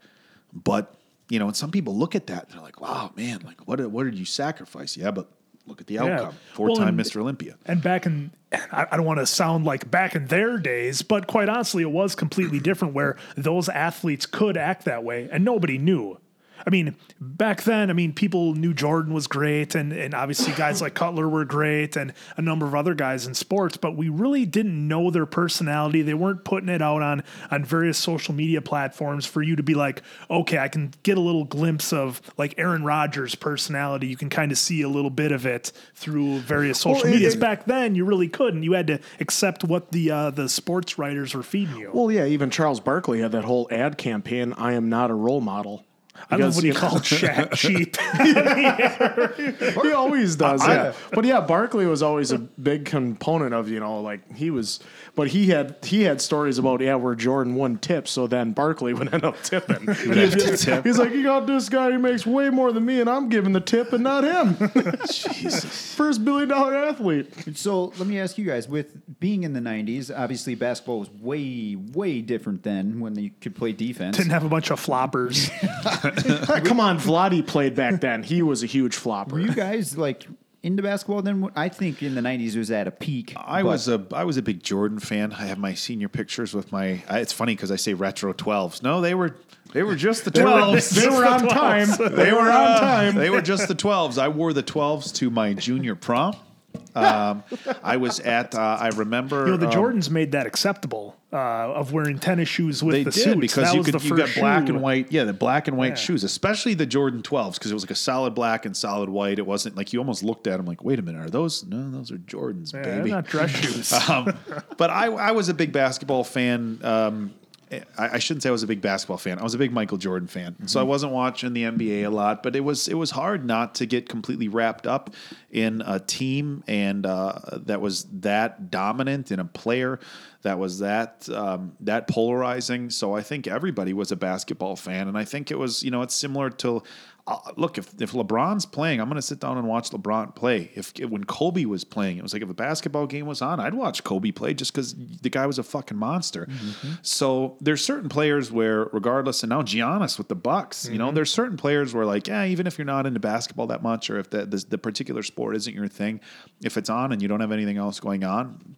But, you know, and some people look at that and they're like, wow, man, like, what, did- what did you sacrifice? Yeah, but look at the Yeah. outcome. Four Well, time and- Mr. Olympia. And back in, I I don't want to sound like back in their days, but quite honestly, it was completely different where those athletes could act that way and nobody knew. I mean, back then, I mean, people knew Jordan was great, and, and obviously guys like Cutler were great, and a number of other guys in sports, but we really didn't know their personality. They weren't putting it out on, on various social media platforms for you to be like, okay, I can get a little glimpse of like Aaron Rodgers' personality. You can kind of see a little bit of it through various social Well, it- medias. it- back then, you really couldn't. You had to accept what the uh, the sports writers were feeding you. Well, yeah, even Charles Barkley had that whole ad campaign. I am not a role model. I love when he [LAUGHS] called Shaq cheap. [LAUGHS] he always does, yeah. But yeah, Barkley was always a big component of you know like he was, but he had he had stories about yeah where Jordan won tips, so then Barkley would end up tipping. He's, he's like, you got this guy who makes way more than me, and I'm giving the tip and not him. [LAUGHS] Jesus. First billion dollar athlete. So let me ask you guys: with being in the '90s, obviously basketball was way, way different then when you could play defense. Didn't have a bunch of floppers. [LAUGHS] Come on, Vlade played back then. He was a huge flopper. Were you guys like into basketball then? I think in the '90s it was at a peak. I but- was a I was a big Jordan fan. I have my senior pictures with my. It's funny because I say retro twelves. No, they were they were just the They were, twelves. they were on time. [LAUGHS] They were on time. They were just the twelves. I wore the twelves to my junior prom. Um, I was at. Uh, I remember. You know, the um, Jordans made that acceptable uh, of wearing tennis shoes with They the did suits. because that you could you got black shoe. and white. Yeah, the black and white Yeah. shoes, especially the Jordan twelves, because it was like a solid black and solid white. It wasn't like you almost looked at them like, wait a minute, are those? No, those are Jordans, Yeah, they're baby. not dress shoes. [LAUGHS] um, but I, I was a big basketball fan. Um, I, I shouldn't say I was a big basketball fan. I was a big Michael Jordan fan. So I wasn't watching the NBA a lot, but it was it was hard not to get completely wrapped up in a team and uh, that was that dominant in a player that was that um, that polarizing. So I think everybody was a basketball fan, and I think it was you know it's similar to. Uh, look, if, if LeBron's playing, I'm going to sit down and watch LeBron play. If when Kobe was playing, it was like if a basketball game was on, I'd watch Kobe play just because the guy was a fucking monster. So there's certain players where, regardless, and now Giannis with the Bucks, you know, there's certain players where like, yeah, even if you're not into basketball that much, or if the, the the particular sport isn't your thing, if it's on and you don't have anything else going on,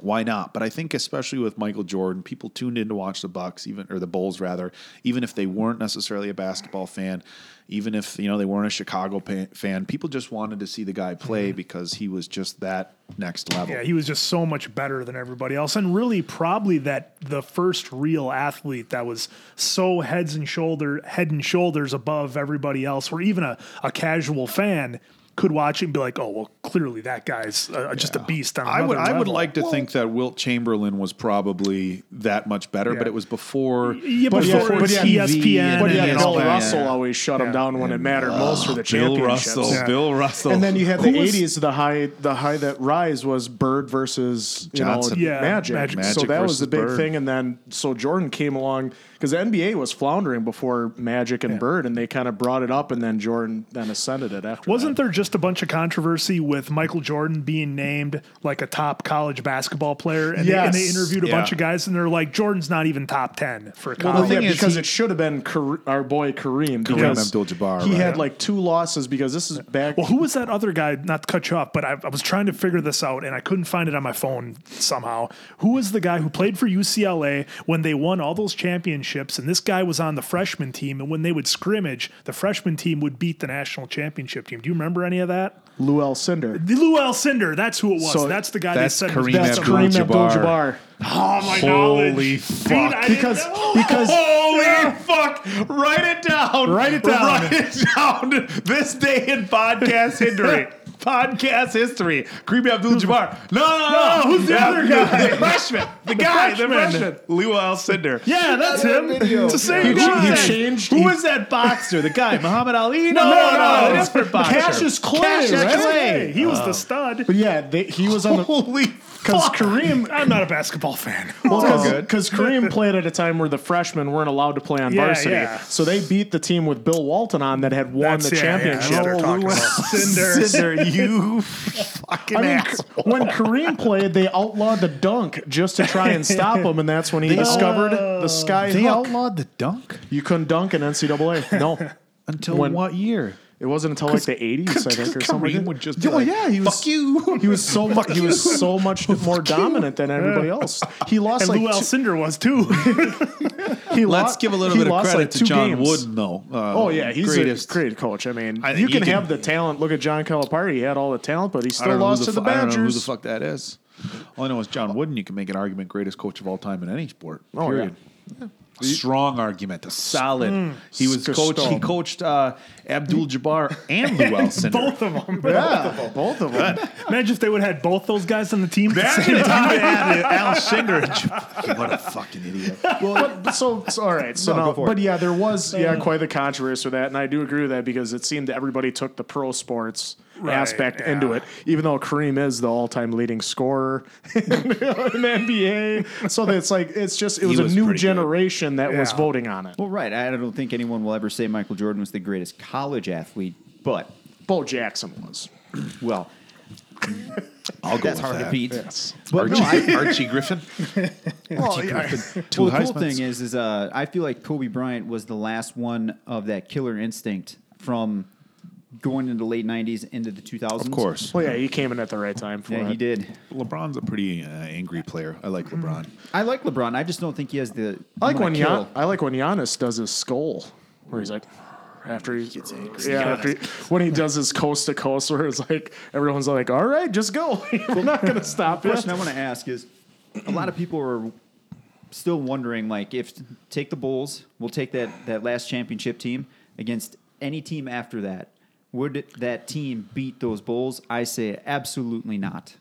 why not? But I think especially with Michael Jordan, people tuned in to watch the Bucks, even or the Bulls rather, even if they weren't necessarily a basketball fan, even if you know they weren't a Chicago pa- fan, people just wanted to see the guy play mm-hmm. because he was just that next level. Yeah, he was just so much better than everybody else, and really probably that the first real athlete that was so heads and shoulder head and shoulders above everybody else, where even a, a casual fan could watch and be like, oh well, clearly that guy's uh, just a beast. On I would another I would like to think that Wilt Chamberlain was probably that much better, but it was before. yeah, But yeah, before but it's yeah, ESPN, But and, yeah, and Bill all that. Russell Yeah. always shut him Yeah. down when it mattered most for the Bill championships. Russell, Yeah. Bill Russell, And then you had the was- '80s. The high, the high that rise was Bird versus you Johnson. know Yeah, Magic. Magic. So that was the big Bird. thing. And then so Jordan came along because the NBA was floundering before Magic and Bird, and they kind of brought it up, and then Jordan then ascended it after. Wasn't that. there just a bunch of controversy with Michael Jordan being named like a top college basketball player? And, they, and they interviewed a bunch of guys, and they're like, Jordan's not even top 10 for Well, college. yeah, thing is because he- it should have been Kare- our boy Kareem. Kareem because Abdul-Jabbar, He right. had like two losses because this is back. Well, who was that other guy? Not to cut you off, but I, I was trying to figure this out and I couldn't find it on my phone somehow. Who was the guy who played for UCLA when they won all those championships? And this guy was on the freshman team. And when they would scrimmage, the freshman team would beat the national championship team. Do you remember any of that? Lou Cinder. The Lou Alcindor. That's who it was. So that's the guy that's they said Kareem That's Abdul- Kareem Abdul-Jabbar. Abdul-Jabbar. Oh my Holy knowledge. fuck. Dude, Because know. [LAUGHS] because Holy fuck! Write it down. Write it down. Write it down. [LAUGHS] this day in podcast history. [LAUGHS] podcast history. Kareem Abdul-Jabbar. No, no, no. who's the other [LAUGHS] guy? [LAUGHS] The freshman. The guy. The freshman. freshman. Lou Alcindor. Yeah, that's him. It's the same He- guy. he changed- Who was that boxer? The guy, Muhammad Ali? No, No, no, no, no. no. different boxer. Cassius Clay, Cassius right? Clay. He was the stud. But yeah, they, he was on the Holy because fuck. Kareem [LAUGHS] I'm not a basketball fan. [LAUGHS] Well, because Kareem [LAUGHS] played at a time where the freshmen weren't allowed to play on Yeah, varsity, yeah. so they beat the team with Bill Walton on that had won That's- the yeah, yeah, championship. that's what they're talking oh, about. Cinder. Cinder, you fucking I mean, asshole. when Kareem played, they outlawed the dunk just to try and stop him, and that's when he discovered the sky They hook. outlawed the dunk You couldn't dunk in NCAA. No, until When- what year? It wasn't until like the '80s, I think, or something. Kareem like would just be Oh like, yeah, he was. fuck you. [LAUGHS] He was so much. He was [LAUGHS] so much more dominant than everybody else. He lost And like Lou two- was too. [LAUGHS] he Let's lo- give a little bit of credit like, to John games. Wooden, though. Uh, Oh yeah, he's greatest. a great coach. I mean, I you can, can- have the talent. Look at John Calipari; he had all the talent, but he still lost who to the fu- I don't know who the fuck that is. All I know is John Wooden. You can make an argument greatest coach of all time in any sport. Oh, period. Strong argument, a solid. he was coach. He coached uh, Abdul Jabbar and Lou [LAUGHS] Alcindor. both of them. Yeah, both of them. Imagine if they would have had both those guys on the team. at the Imagine same if you time. had [LAUGHS] Al Shinger. and [LAUGHS] Jab- What a fucking idiot. Well, but so, so all right. So No, now, go for but it. yeah, there was yeah quite the controversy with that, and I do agree with that because it seemed that everybody took the pro sports aspect yeah. into it, even though Kareem is the all-time leading scorer [LAUGHS] in the NBA. So it's like it's just it was, was a new pretty good. generation that was voting on it. Well, right. I don't think anyone will ever say Michael Jordan was the greatest college athlete, but Bo Jackson was. well, I'll go that's with hard to beat. Yes. But no, Archie, I, Archie Griffin. [LAUGHS] well, yeah. Two well, the cool thing is, is uh, I feel like Kobe Bryant was the last one of that killer instinct from going into the late '90s into the 2000s. Of course. Well, yeah, he came in at the right time for Yeah, it. he did. LeBron's a pretty uh, angry player. I like LeBron. I like LeBron. I just don't think he has the. I like when gonna Gian- I like when Giannis does his skull, where he's like, after he gets angry. Yeah, after he, when he does his coast to coast, where it's like everyone's like, "All right, just go. [LAUGHS] We're not going to stop The you." question I want to ask is, a lot of people are still wondering, like, if take the Bulls, we'll take that that last championship team against any team after that. Would that team beat those Bulls? I say absolutely not.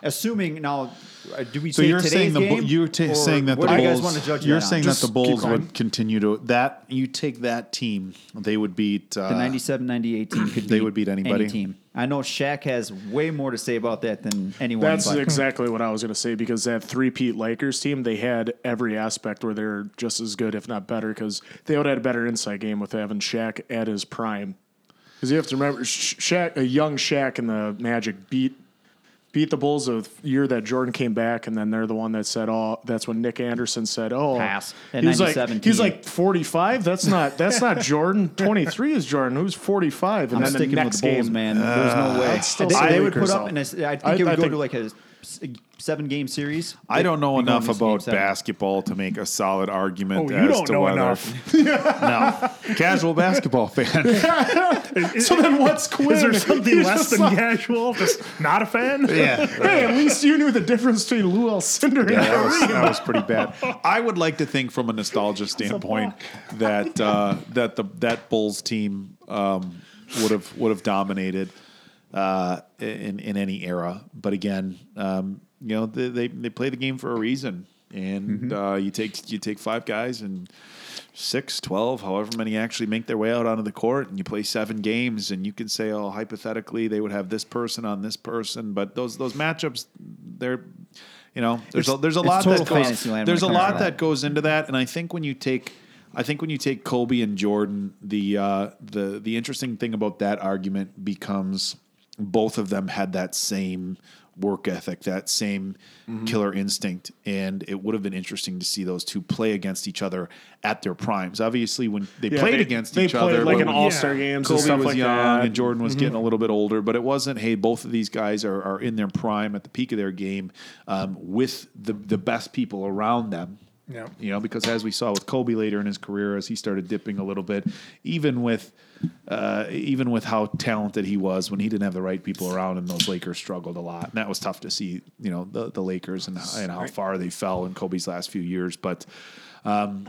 Assuming now, uh, do we So take you're saying the game? Bu- you're ta- saying that the Bulls. you guys want to judge you're that on? saying Just that the Bulls would continue to that. You take that team, they would beat uh, the 97 98 team could They beat would beat anybody. Any team. I know Shaq has way more to say about that than anyone. That's but exactly what I was going to say because that three-peat Lakers team, they had every aspect where they're just as good, if not better, because they would have had a better inside game with having Shaq at his prime. Because you have to remember, Shaq, a young Shaq and the Magic beat beat the Bulls the year that Jordan came back, and then they're the one that said, "Oh, that's when Nick Anderson said, oh, Pass. At He was like, he's like 45. That's not that's not Jordan. [LAUGHS] 23 is Jordan. Who's 45? And I'm then the next the Bulls, game, man. There's no uh, way. I'd They, they would put up, and I think I- it would I go think- to like a seven game series. I don't know They'd be going enough about basketball to make a solid argument Oh, you as don't to know whether. enough. [LAUGHS] no, casual basketball fan. [LAUGHS] So then what's Quinn? Is there something [LAUGHS] He's less than like, casual? Just not a fan? yeah, Hey, at least you knew the difference between Lou Alcindor and that was, that was pretty bad. I would like to think, from a nostalgia standpoint, that uh, that the that Bulls team um, would have would have dominated uh, in in any era. But again, um, you know, they, they they play the game for a reason, and uh, you take you take five guys and. Six, 12, however many actually make their way out onto the court, and you play seven games, and you can say, oh, hypothetically, they would have this person on this person, but those those matchups, they're, you know, there's a, there's a lot that goes, fantasy land when there's a lot that. that goes into that, and I think when you take, I think when you take Kobe and Jordan, the uh, the the interesting thing about that argument becomes both of them had that same work ethic, that same Mm-hmm. killer instinct, and it would have been interesting to see those two play against each other at their primes. Obviously, when they Yeah, played they- against they each played other, like when- an all star games Kobe was like young that. and Jordan Mm-hmm. was getting a little bit older, but it wasn't. Hey, both of these guys are, are in their prime at the peak of their game, um, with the the best people around them. Yeah. You know, because as we saw with Kobe later in his career, as he started dipping a little bit, even with uh, even with how talented he was, when he didn't have the right people around him, those Lakers struggled a lot, and that was tough to see. You know, the the Lakers and, and how far they fell in Kobe's last few years, but. Um,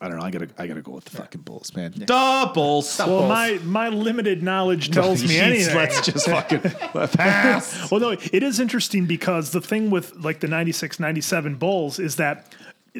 I don't know. I gotta I gotta go with the fucking Bulls, man. Doubles. Well, my my limited knowledge tells me anything. Let's just fucking [LAUGHS] pass. Well, no, it is interesting because the thing with like the 96 97 Bulls is that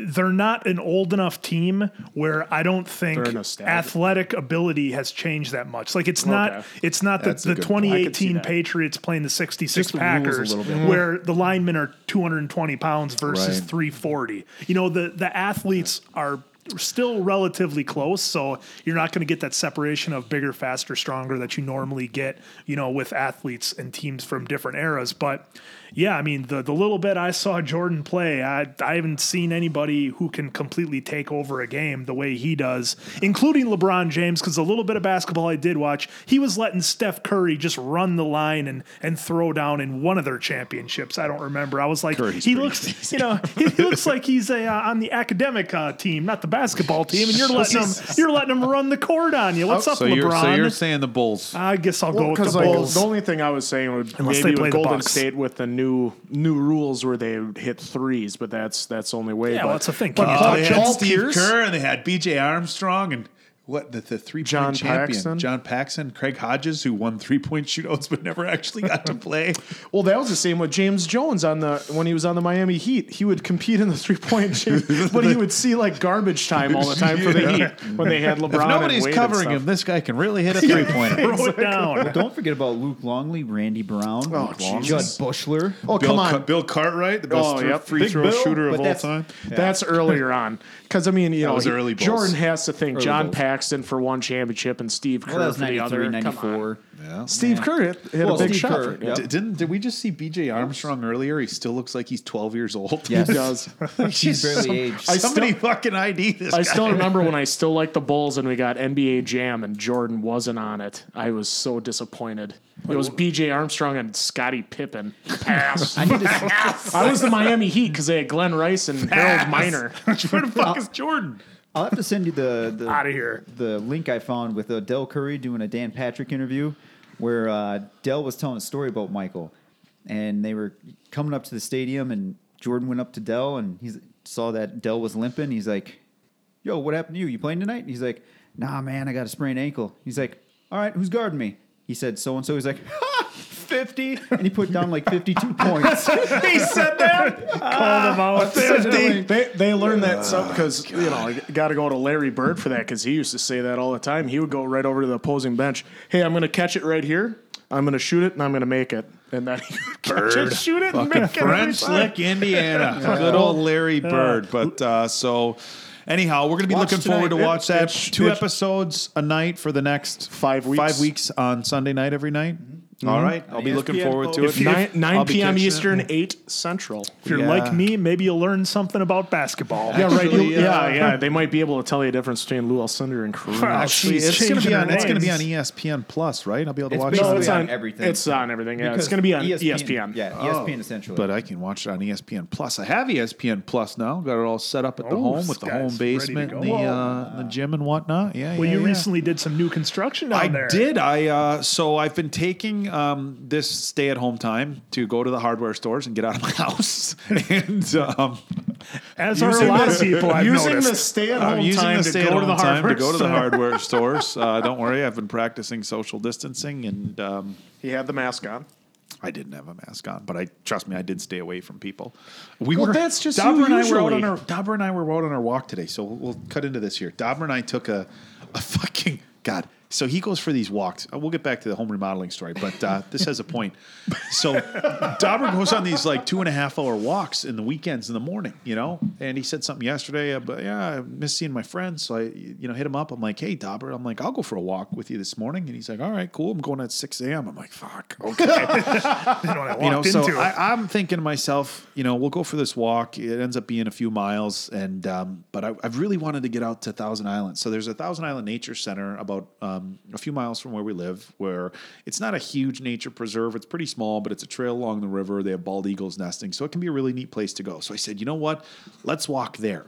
they're not an old enough team where I don't think athletic ability has changed that much. Like it's not Okay. it's not the, That's the good point. I could see 2018. Patriots playing the 66 the Packers where the linemen are 220 pounds versus Right. 340. You know, the the athletes are still relatively close, so you're not going to get that separation of bigger, faster, stronger that you normally get, you know, with athletes and teams from different eras. But yeah, I mean, the the little bit I saw Jordan play, I I haven't seen anybody who can completely take over a game the way he does, including LeBron James. Because the little bit of basketball I did watch, he was letting Steph Curry just run the line and and throw down in one of their championships. I don't remember. I was like, Curry's he pretty looks, [LAUGHS] you know, he, he [LAUGHS] looks like he's a uh, on the academic uh, team, not the basketball team, and you're [LAUGHS] letting him you're letting him run the court on you. What's up, so you're so LeBron? you're saying the Bulls. I guess I'll go with Because the like Bulls. the only thing I was saying would Unless maybe they play with the Golden Bucks. State with the new new rules where they hit threes, but that's that's the only way. Yeah, but, well, that's the thing. But Can you Paul, touch they had Paul Steve Pierce, Kerr and they had B.J. Armstrong and what the, the three John point champion Paxson. John Paxson, Craig Hodges, who won three point shootouts but [LAUGHS] never actually got to [LAUGHS] play. well, that was the same with James Jones on the when he was on the Miami Heat. He would compete in the three point [LAUGHS] shoot, but he would see like garbage time all the time for the Yeah. Heat when they had LeBron. If nobody's and covering him, this guy can really hit a three pointer. Throw it down. Don't forget about Luke Longley, Randy Brown, Oh, Jud Buechler. Oh, come on. Bill Cartwright, the oh, best Oh, thr- yep. free Big throw Bill, shooter of all that's- time. That's earlier on. Because, I mean, you know, was he- early Jordan has to think Early John Bulls. Paxson for one championship and Steve Kerr Well, for the other. Come on. Yeah. Steve Kerr hit, hit Well, a big Steve shot. Kerr, yep. D- Didn't did we just see B.J. Armstrong earlier? He still looks like he's twelve years old. Yes. He does. [LAUGHS] He's barely aged. I Somebody still- fucking ID this. I guy. still remember when I [LAUGHS] still liked the Bulls and we got NBA Jam and Jordan wasn't on it. I was so disappointed. It was B.J. Armstrong and Scottie Pippen. [LAUGHS] Pass. I need I was the Miami Heat because they had Glenn Rice and Harold Miner. Where the fuck is Jordan? I'll have to send you the the, [LAUGHS] Outta here. the link I found with uh, Del Curry doing a Dan Patrick interview, where uh, Del was telling a story about Michael, and they were coming up to the stadium, and Jordan went up to Del, and he saw that Del was limping. He's like, "Yo, what happened to you? You playing tonight?" And he's like, "Nah, man, I got a sprained ankle." He's like, "All right, who's guarding me?" He said, "So and so." He's like, [LAUGHS] "Ha, 50, and he put down like fifty-two points. [LAUGHS] he said that. Call them out. [LAUGHS] They they learned that because you know I got to go to Larry Bird for that because he used to say that all the time. He would go right over to the opposing bench. Hey, I'm going to catch it right here. I'm going to shoot it and I'm going to make it. And then he would catch it, shoot it, and Fucking make it French. Lick, Indiana. Good old Larry Bird. But uh, so. Anyhow, we're going to be Watch looking forward to tonight. watch It- that. it's- Two it's- episodes a night for the next Five weeks. Five weeks on Sunday night every night. All right, I'll be looking forward to it. Nine, 9 p.m. catching it. Eastern, 8 Central. If you're Yeah. like me, maybe you'll learn something about basketball. Yeah, right. Actually, you'll- uh, yeah, yeah. They might be able to tell you the difference between Lou Alcindor and Kareem. Actually, She's it's going to be on. her It's going to be on. ESPN Plus, right? I'll be able to It's watch basically it. it's on on everything. It's on everything. Yeah, it's going to be on ESPN ESPN. Yeah, ESPN essentially. But I can watch it on ESPN Plus. I have ESPN Plus now. Got it all set up at the Oh, home this with the home basement, and the, uh, the gym, and whatnot. Yeah, Well, you recently did some new construction down I did. I uh, so I've been taking um, this stay-at-home time to go to the hardware stores and get out of my [LAUGHS] house, and um, As are a Using lot the- of people I've using noticed. the stay-at-home I'm time the to go stay-at-home to the time hardware to go to the hardware [LAUGHS] stores. Uh, don't worry, I've been practicing social distancing, and um, He had the mask on. I didn't have a mask on, but I trust me, I did stay away from people. We Well, were that's just Dauber you and I were out on our Dauber and I were out on our walk today, so we'll, we'll cut into this here. Dauber and I took a a fucking god. So he goes for these walks. Uh, We'll get back to the home remodeling story, but uh, this has a point. [LAUGHS] So Dauber goes on these like two and a half hour walks in the weekends in the morning, you know. And he said something yesterday, uh, but yeah, I miss seeing my friends. So I, you know, hit him up. I'm like, hey, Dauber, I'm like, I'll go for a walk with you this morning. And he's like, all right, cool. I'm going at 6 a.m. I'm like, fuck, [LAUGHS] okay You know, I you know, walked so. I, I'm thinking to myself, you know, we'll go for this walk. It ends up being a few miles, and um, but I, I've really wanted to get out to Thousand Island. So there's a Thousand Island Nature Center about um, Um, a few miles from where we live, where it's not a huge nature preserve. It's pretty small, but it's a trail along the river. They have bald eagles nesting, so it can be a really neat place to go. So I said, you know what, let's walk there.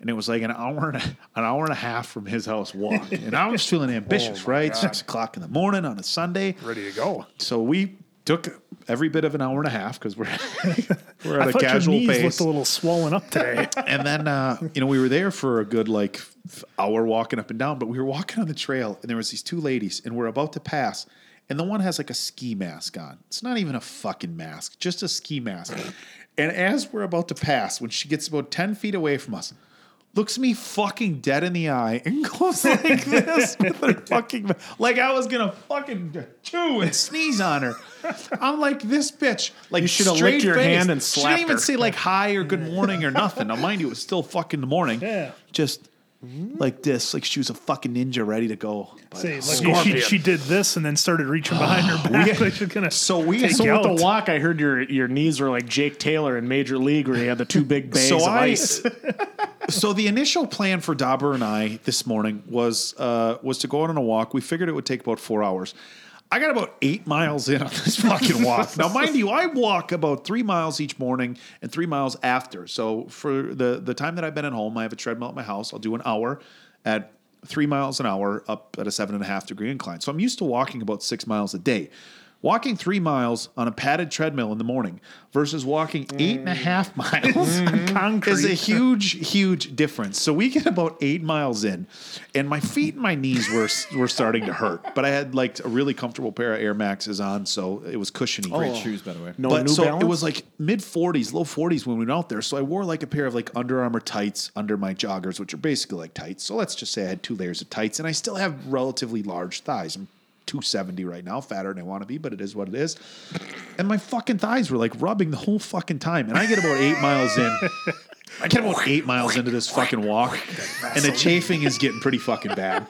And it was like an hour and a, an hour and a half from his house walk, and I was feeling [LAUGHS] oh ambitious, right? Six o'clock in the morning on a Sunday, Ready to go. so we took every bit of an hour and a half because we're [LAUGHS] we're at a thought your casual knees pace. looked a little swollen up today. [LAUGHS] and then uh, you know we were there for a good like hour walking up and down but we were walking on the trail and there was these two ladies and we're about to pass and the one has like a ski mask on it's not even a fucking mask just a ski mask and as we're about to pass when she gets about 10 feet away from us looks me fucking dead in the eye and goes like this [LAUGHS] with her fucking like I was gonna fucking chew and sneeze on her. I'm like this bitch. Like You should have straight licked your face. hand and She didn't even her. say like hi or good morning or [LAUGHS] nothing. Now mind you, it was still fucking the morning. Yeah. Just like this, like she was a fucking ninja ready to go. But See, like she, Scorpion. she did this and then started reaching behind her [GASPS] back. [LAUGHS] like she's gonna So we take So you with out. the walk, I heard your your knees were like Jake Taylor in Major League, where he had the two big bags [LAUGHS] So of I- ice. [LAUGHS] so the initial plan for Dauber and I this morning was uh, was to go out on a walk. We figured it would take about four hours. I got about eight miles in on this fucking walk. now, mind you, I walk about three miles each morning and three miles after. So for the the time that I've been at home, I have a treadmill at my house. I'll do an hour at three miles an hour up at a seven and a half degree incline. So I'm used to walking about six miles a day. Walking three miles on a padded treadmill in the morning versus walking mm. eight and a half [LAUGHS] miles mm-hmm. on concrete. is a [LAUGHS] huge, huge difference. So we get about eight miles in, and my feet and my knees were were starting to hurt. But I had like a really comfortable pair of Air Maxes on, so it was cushiony. Great oh. shoes, by the way. No but New so Balance. it was like mid 40s, low 40s when we went out there. So I wore like a pair of like Under Armour tights under my joggers, which are basically like tights. So let's just say I had two layers of tights, and I still have relatively large thighs. I'm 270 right now, fatter than I want to be, but it is what it is. And my fucking thighs were like rubbing the whole fucking time. And I get about eight miles in. I get about eight miles into this fucking walk, and the chafing is getting pretty fucking bad.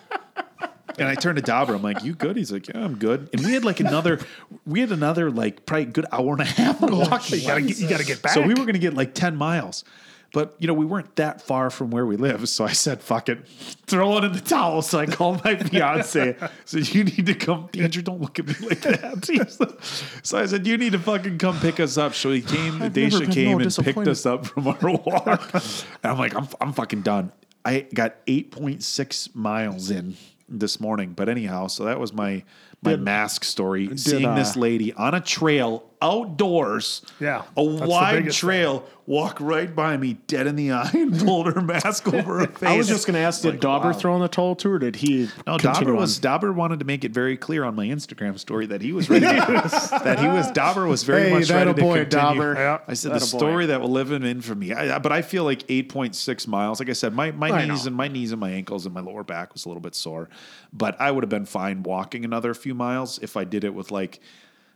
And I turned to Dauber. I'm like, "You good?" He's like, "Yeah, I'm good." And we had like another, we had another like probably good hour and a half of walking. you gotta get, you gotta get back. So we were going to get like 10 miles. But, you know, we weren't that far from where we live. So I said, fuck it, throw it in the towel. So I called my [LAUGHS] fiance. said, you need to come. Andrew, don't look at me like that. [LAUGHS] so I said, you need to fucking come pick us up. So he came, I've never came and picked us up from our walk. and I'm like, I'm, I'm fucking done. I got 8.6 miles in this morning. But anyhow, so that was my my mask story. seeing uh, this lady on a trail outdoors. Yeah, A wide trail walk right by me, dead in the eye, and [LAUGHS] pulled her mask [LAUGHS] over her face. I was just going to ask, did Like, Dauber wow. throw in the toll too, or did he? No, Dauber on? was Dauber wanted to make it very clear on my Instagram story that he was ready. [LAUGHS] that he was Dauber was very Hey, much ready a to boy, continue. Dauber. Yeah. I said the a boy. story that will live in infamy. I, I- but I feel like eight point six miles. Like I said, my, my I knees know. and my knees and my ankles and my lower back was a little bit sore. But I would have been fine walking another few miles if I did it with like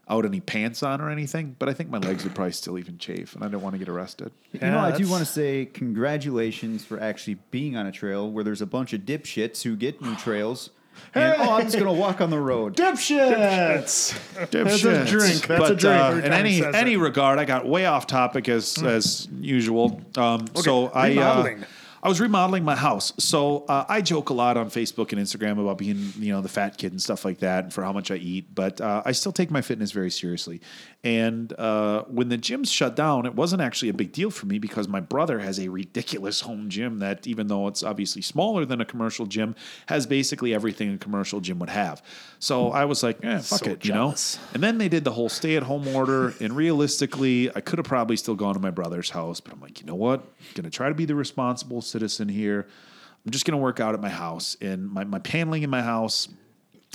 out any pants on or anything. But I think my legs would probably still even chafe, and I don't want to get arrested. You know, I do that's- want to say congratulations for actually being on a trail where there's a bunch of dipshits who get new trails. And, oh, I'm just going to walk on the road. Dipshits. That's a Dipshits. drink. That's but, a drink. Uh, Every in time he any says any it. regard, I got way off topic as as usual. Um, so I uh, remodeling. I was remodeling my house. So uh, I joke a lot on Facebook and Instagram about being you know the fat kid and stuff like that, and for how much I eat. But uh, I still take my fitness very seriously. And uh, when the gyms shut down, it wasn't actually a big deal for me because my brother has a ridiculous home gym that, even though it's obviously smaller than a commercial gym, has basically everything a commercial gym would have. So I was like, eh, fuck So it, you know. And then they did the whole stay at home order. And realistically, I could have probably still gone to my brother's house, but I'm like, you know what? I'm going to try to be the responsible citizen here. I'm just going to work out at my house. And my, my paneling in my house,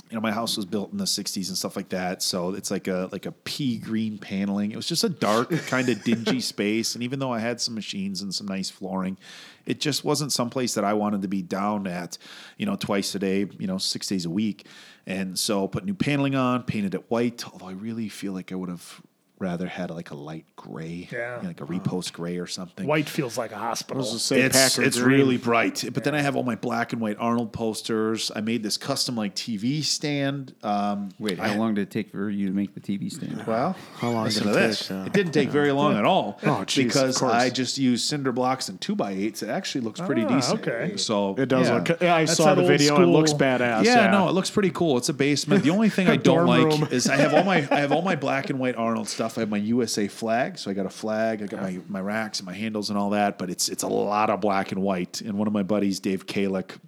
you know, my house was built in the 60s and stuff like that. So it's like a like a pea green paneling. It was just a dark, [LAUGHS] kind of dingy space. And even though I had some machines and some nice flooring, it just wasn't someplace that I wanted to be down at, you know, twice a day, you know, six days a week. And so put new paneling on, painted it white, although I really feel like I would have rather had like a light gray, Yeah. you know, like a Repose gray or something. White feels like a hospital. Say It's, it's really bright. But then I have all my black and white Arnold posters. I made this custom like TV stand. Um, Wait, I- how long did it take for you to make the TV stand? Well, How long did to it this. take, uh, it didn't take very long at all. Oh, geez, because. I just used cinder blocks and two by eights. It actually looks pretty Ah, decent. okay. So It does yeah. look. Yeah, I That's saw the old video. It looks school- badass. Yeah, no, it looks pretty cool. It's a basement. The only thing [LAUGHS] I don't like room. is I have all my I have all my [LAUGHS] black and white Arnold stuff. I have my USA flag, so I got a flag. I got my, my racks and my handles and all that. But it's it's a lot of black and white. And one of my buddies, Dave Kalick,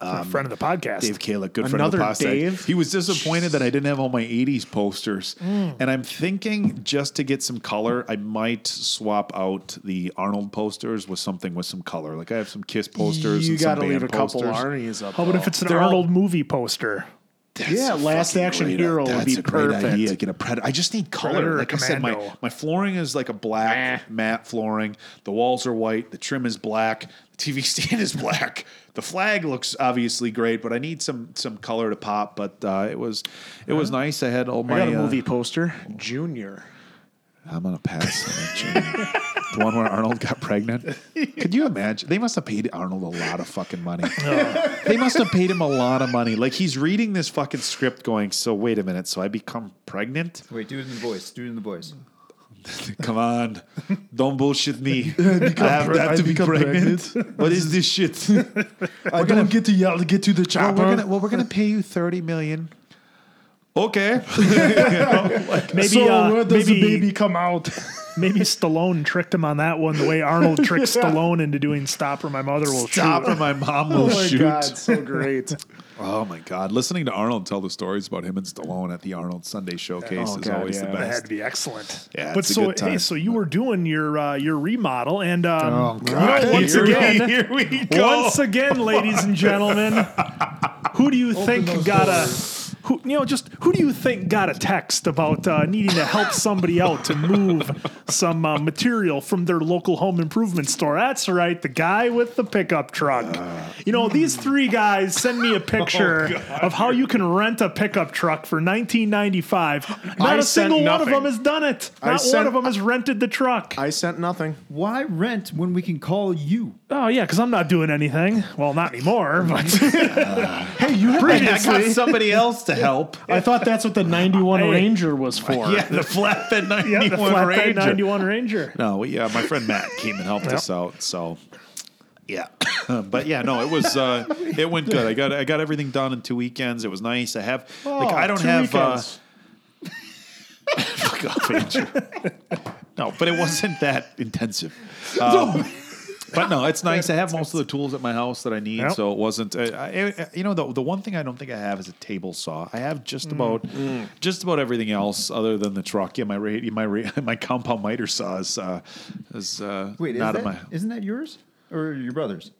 A friend of the podcast. Dave Kalick, good Another friend of the podcast. Dave? He was disappointed that I didn't have all my 80s posters. Mm. And I'm thinking just to get some color, I might swap out the Arnold posters with something with some color. Like I have some Kiss posters. You got to leave a band couple posters. Arnie's up. How about if it's an They're all- Arnold movie poster? Yeah, Last Action great- Hero would be a great perfect. idea. Get a predator. I just need color. Predator or like I said, my, my flooring is like a black matte flooring. The walls are white. The trim is black. The TV [LAUGHS] stand is black. The flag looks obviously great, but I need some some color to pop. But uh, it was it was nice. I had all I my got a uh, movie poster, Junior. I'm gonna pass. on that, the one where Arnold got pregnant. Could you imagine? They must have paid Arnold a lot of fucking money. [LAUGHS] They must have paid him a lot of money. Like he's reading this fucking script, going, "So wait a minute. So I become pregnant? Wait, do it in the voice. Do it in the voice. [LAUGHS] Come on, don't bullshit me. [LAUGHS] I have, pre- I have I to be become pregnant. what is this shit? well, I don't get to yell to get to the we're chopper. gonna well, we're gonna pay you thirty million. Okay. [LAUGHS] Maybe so uh, where does maybe, the baby come out? [LAUGHS] maybe Stallone tricked him on that one, the way Arnold tricked [LAUGHS] Stallone into doing "Stop or My Mother Will Stop Shoot." or my mom oh will my shoot. god, so great. Oh my God! Listening to Arnold tell the stories about him and Stallone at the Arnold Sunday Showcase Oh, is God, always yeah. the best. That had to be excellent. Yeah, but it's a so good hey, so you were doing your uh, your remodel, and um, Oh, you know, once Here we- again, here we go. once again, ladies and gentlemen, who do you think got a who you know just who do you think got a text about uh, needing to help somebody out to move some uh, material from their local home improvement store? That's right, the guy with the pickup truck. you know, these three guys send me a [LAUGHS] picture of how you can rent a pickup truck for 1995. [GASPS] Not I a sent single one of them has done it. I Not one of them has rented the truck. I sent nothing. Why rent when we can call you? oh yeah, because I'm not doing anything. Well, not anymore, but [LAUGHS] [LAUGHS] Hey, you had I got somebody else to help. I thought that's what the [LAUGHS] 91 Hey. Ranger was for. [LAUGHS] yeah, the flatbed [LAUGHS] yeah, the flatbed Ranger. 91 Ranger. No, we, yeah, my friend Matt came and helped us out. So, yeah, [COUGHS] but yeah, no, it was uh, it went good. I got I got everything done in two weekends. It was nice. I have like I don't have. Uh, fuck off, Andrew. no, but it wasn't that intensive. Um, but no, it's nice. I have most of the tools at my house that I need, Yep. so it wasn't. Uh, I, I- you know, the the one thing I don't think I have is a table saw. I have just about just about everything else other than the truck. Yeah, my my [LAUGHS] my compound miter saw is uh, is uh, Wait, is not that, in my. isn't that yours or your brother's?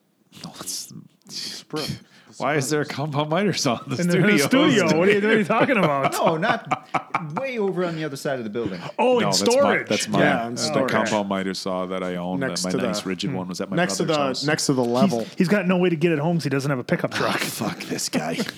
No, it's, [LAUGHS] why is there a compound miter saw in the In the, studio? the studio. [LAUGHS] What are, you, what are you talking about? [LAUGHS] No, not way over on the other side of the building. Oh, No, in that's storage. My, that's my Yeah, in the compound miter saw that I own. Next that my to the- nice Ridgid one was at my next to the house. next to the level. He's got no way to get it home because he doesn't have a pickup truck. Fuck this guy. [LAUGHS]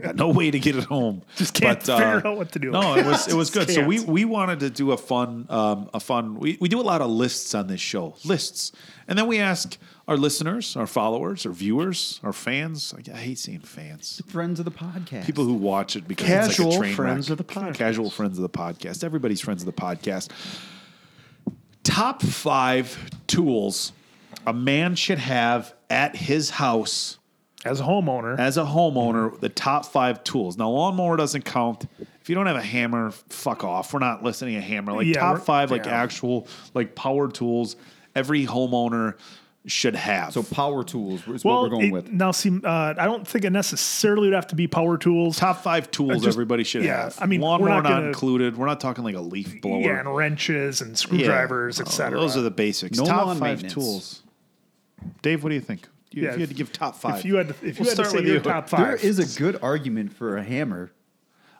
Got no way to get it home. Just can't figure out what to do. No, it was it was good. So we we wanted to do a fun um, a fun. We, we do a lot of lists on this show, lists, and then we ask our listeners, our followers, our viewers, our fans. I, I hate seeing fans. Friends of the podcast. People who watch it because Casual it's like a train friends wreck. of the podcast. Casual friends of the podcast. Everybody's friends of the podcast. Top five tools a man should have at his house As a homeowner, as a homeowner, the top five tools. Now, lawnmower doesn't count. If you don't have a hammer, fuck off. We're not listening to hammer. Like Yeah, top we're- five, like yeah. actual like power tools. Every homeowner should have. So power tools is well, what we're going it- with. now see, uh, I don't think it necessarily would have to be power tools. top five tools just- everybody should yeah, have. I mean, we're lawnmower not not, gonna- included. We're not talking like a leaf blower. yeah, and wrenches and screwdrivers, Oh, etc. Those are the basics. No top lawn five tools. Dave, what do you think? You, Yeah, if you had to give top five, If you had to, if you We'll had to start say with your you. top five, there is a good argument for a hammer.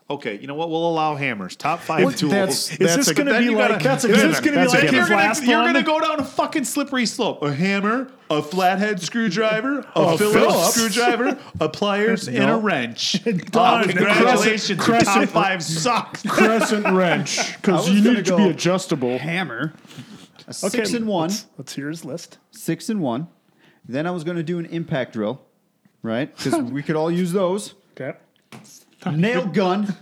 Okay, you know what? We'll allow hammers. Top five tools. That's, Is that's this gonna be you gotta- that's a is given. this gonna be That's like you're gonna, you're gonna go down a fucking slippery slope. A hammer, a flathead screwdriver, a, A Phillips, Phillips. screwdriver, a pliers, and a wrench. [LAUGHS] Done. Oh, congratulations, Crescent- top five sucks. crescent wrench [LAUGHS] because you need to be adjustable. Hammer. A Okay, six and one. Let's, let's hear his list. Six and one. Then I was going to do an impact drill, right? Because [LAUGHS] we could all use those. Okay. [LAUGHS] Nail gun,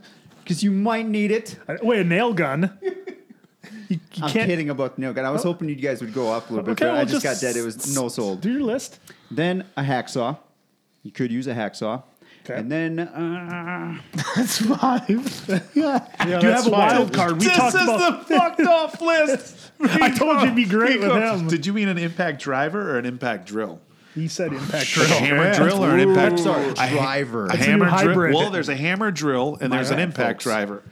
because you might need it. Wait, a nail gun. [LAUGHS] You, you I'm can't kidding about the nail gun. I was hoping you guys would go up a little bit, Okay, but I just, just got dead. It was no sold. do your list. Then a hacksaw. You could use a hacksaw. Okay. And then uh, [LAUGHS] That's five. yeah, you have a wild card? We this talked is about. the fucked off list. I told you it'd be great with him. Did you mean an impact driver or an impact drill? He said impact A drill. hammer drill or an impact Sorry, a ha- driver. A That's a hammer new drill. Well, there's a hammer drill and there's an bad, impact folks. driver. [LAUGHS]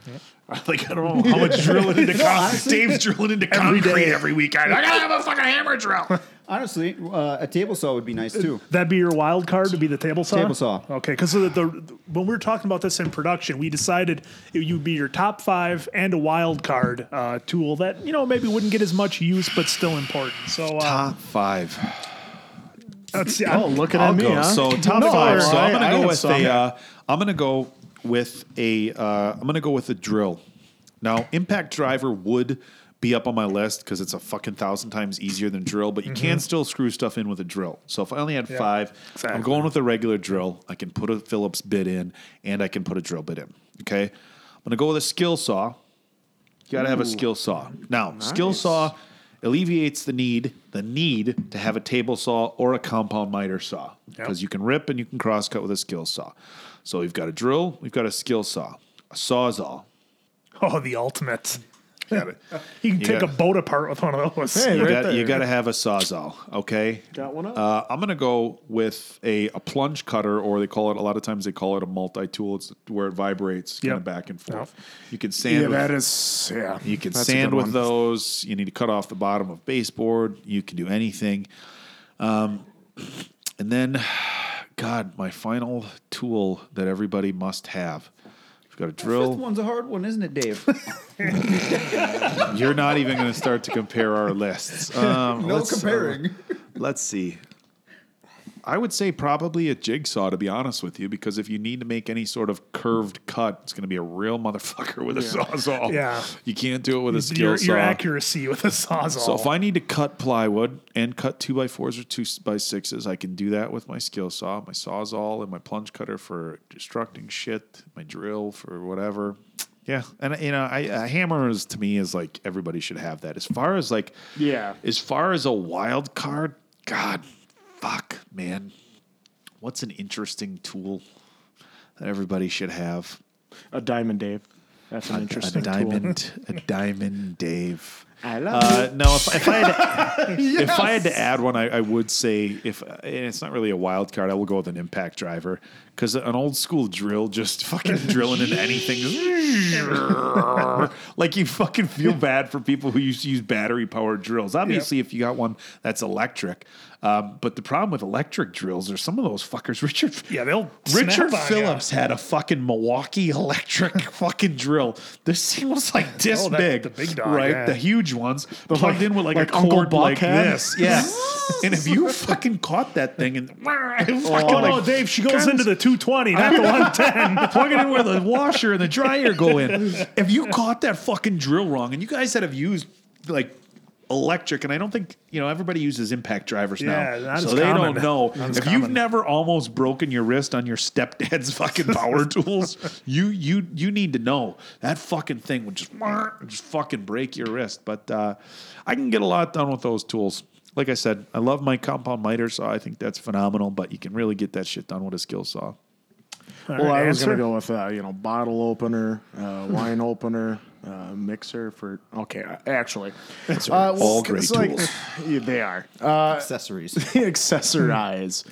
Like I don't know how much [LAUGHS] drilling into concrete. Dave's drilling into concrete every weekend. I gotta have a fucking hammer drill. [LAUGHS] Honestly, uh, a table saw would be nice too. That'd be your wild card to be the table saw. Table saw. Okay, because the, the when we were talking about this in production, we decided it would be your top five and a wild card uh, tool that you know maybe wouldn't get as much use but still important. So uh, Top five. Let's. Oh, looking I'll at me, go. huh? So top No, five. So I- I'm gonna I go have with some. a. Uh, I'm gonna go with a. Uh, I'm gonna go with a drill. Now, impact driver would be up on my list because it's a fucking thousand times easier than drill, but you can still screw stuff in with a drill. So if I only had five, I'm going with a regular drill. I can put a Phillips bit in, and I can put a drill bit in. Okay, I'm gonna go with a skill saw. You gotta have a skill saw. Now, skill saw alleviates the need the need to have a table saw or a compound miter saw because you can rip and you can cross cut with a skill saw. So we've got a drill, we've got a skill saw, a sawzall. oh, the ultimate. [LAUGHS] Got it. You can take got- a boat apart with one of those. Hey, You right got you got to have a sawzall, okay? Got one up? Uh, I'm gonna go with a, a plunge cutter, or they call it a lot of times they call it a multi tool. It's where it vibrates kind of back and forth. You can sand. Yeah, with, that is. Yeah, You can sand with one. those. You need to cut off the bottom of baseboard. You can do anything. Um, and then, [SIGHS] God, my final tool that everybody must have. We've got a Fifth one's a hard one, isn't it, Dave? [LAUGHS] You're not even going to start to compare our lists. Um, no let's, uh, comparing. let's see. I would say probably a jigsaw, to be honest with you, because if you need to make any sort of curved cut, it's going to be a real motherfucker with a sawzall. Yeah. you can't do it with a skill your, saw. your accuracy with a sawzall. So if I need to cut plywood and cut two by fours or two by sixes, I can do that with my skill saw, my sawzall, and my plunge cutter for destructing shit, my drill for whatever. Yeah, and you know, I, a hammer is to me is like everybody should have that. As far as like, Yeah. as far as a wild card, God, fuck, man, what's an interesting tool that everybody should have? a diamond, Dave. That's an interesting tool. a diamond, [LAUGHS] a diamond, Dave. I love Uh, no, if, if I had to, [LAUGHS] if I had to add one, I, I would say if and it's not really a wild card, I will go with an impact driver because an old school drill just fucking [LAUGHS] drilling into anything, just [LAUGHS] like you fucking feel [LAUGHS] bad for people who used to use battery powered drills. Obviously, if you got one that's electric, um, but the problem with electric drills are some of those fuckers. Richard, Yeah, they'll Richard Phillips had a fucking Milwaukee electric fucking drill. This thing was like this Oh, that- big, the big dog, right? yeah. The huge ones plugged like- in with like, like a Uncle cord Buck like had? this, yeah. and if you fucking caught that thing and fucking oh, like, Dave, she goes into the 220, not the 110. [LAUGHS] plug it in where the washer and the dryer go in. If you caught that fucking drill wrong, and you guys that have used like electric, and I don't think you know everybody uses impact drivers Yeah, now, not so as they common. don't know. Not as If you've common. never almost broken your wrist on your stepdad's [LAUGHS] fucking power [LAUGHS] tools, you you you need to know that fucking thing would just [CLEARS THROAT] just fucking break your wrist. But uh, I can get a lot done with those tools. Like I said, I love my compound miter saw. I think that's phenomenal, but you can really get that shit done with a skill saw. Well, I was going to go with uh, you know bottle opener, uh, wine opener, uh, mixer for. Okay, uh, actually, that's uh, well, All great it's like- tools. [LAUGHS] yeah, they are uh, Accessories. [LAUGHS] accessorize.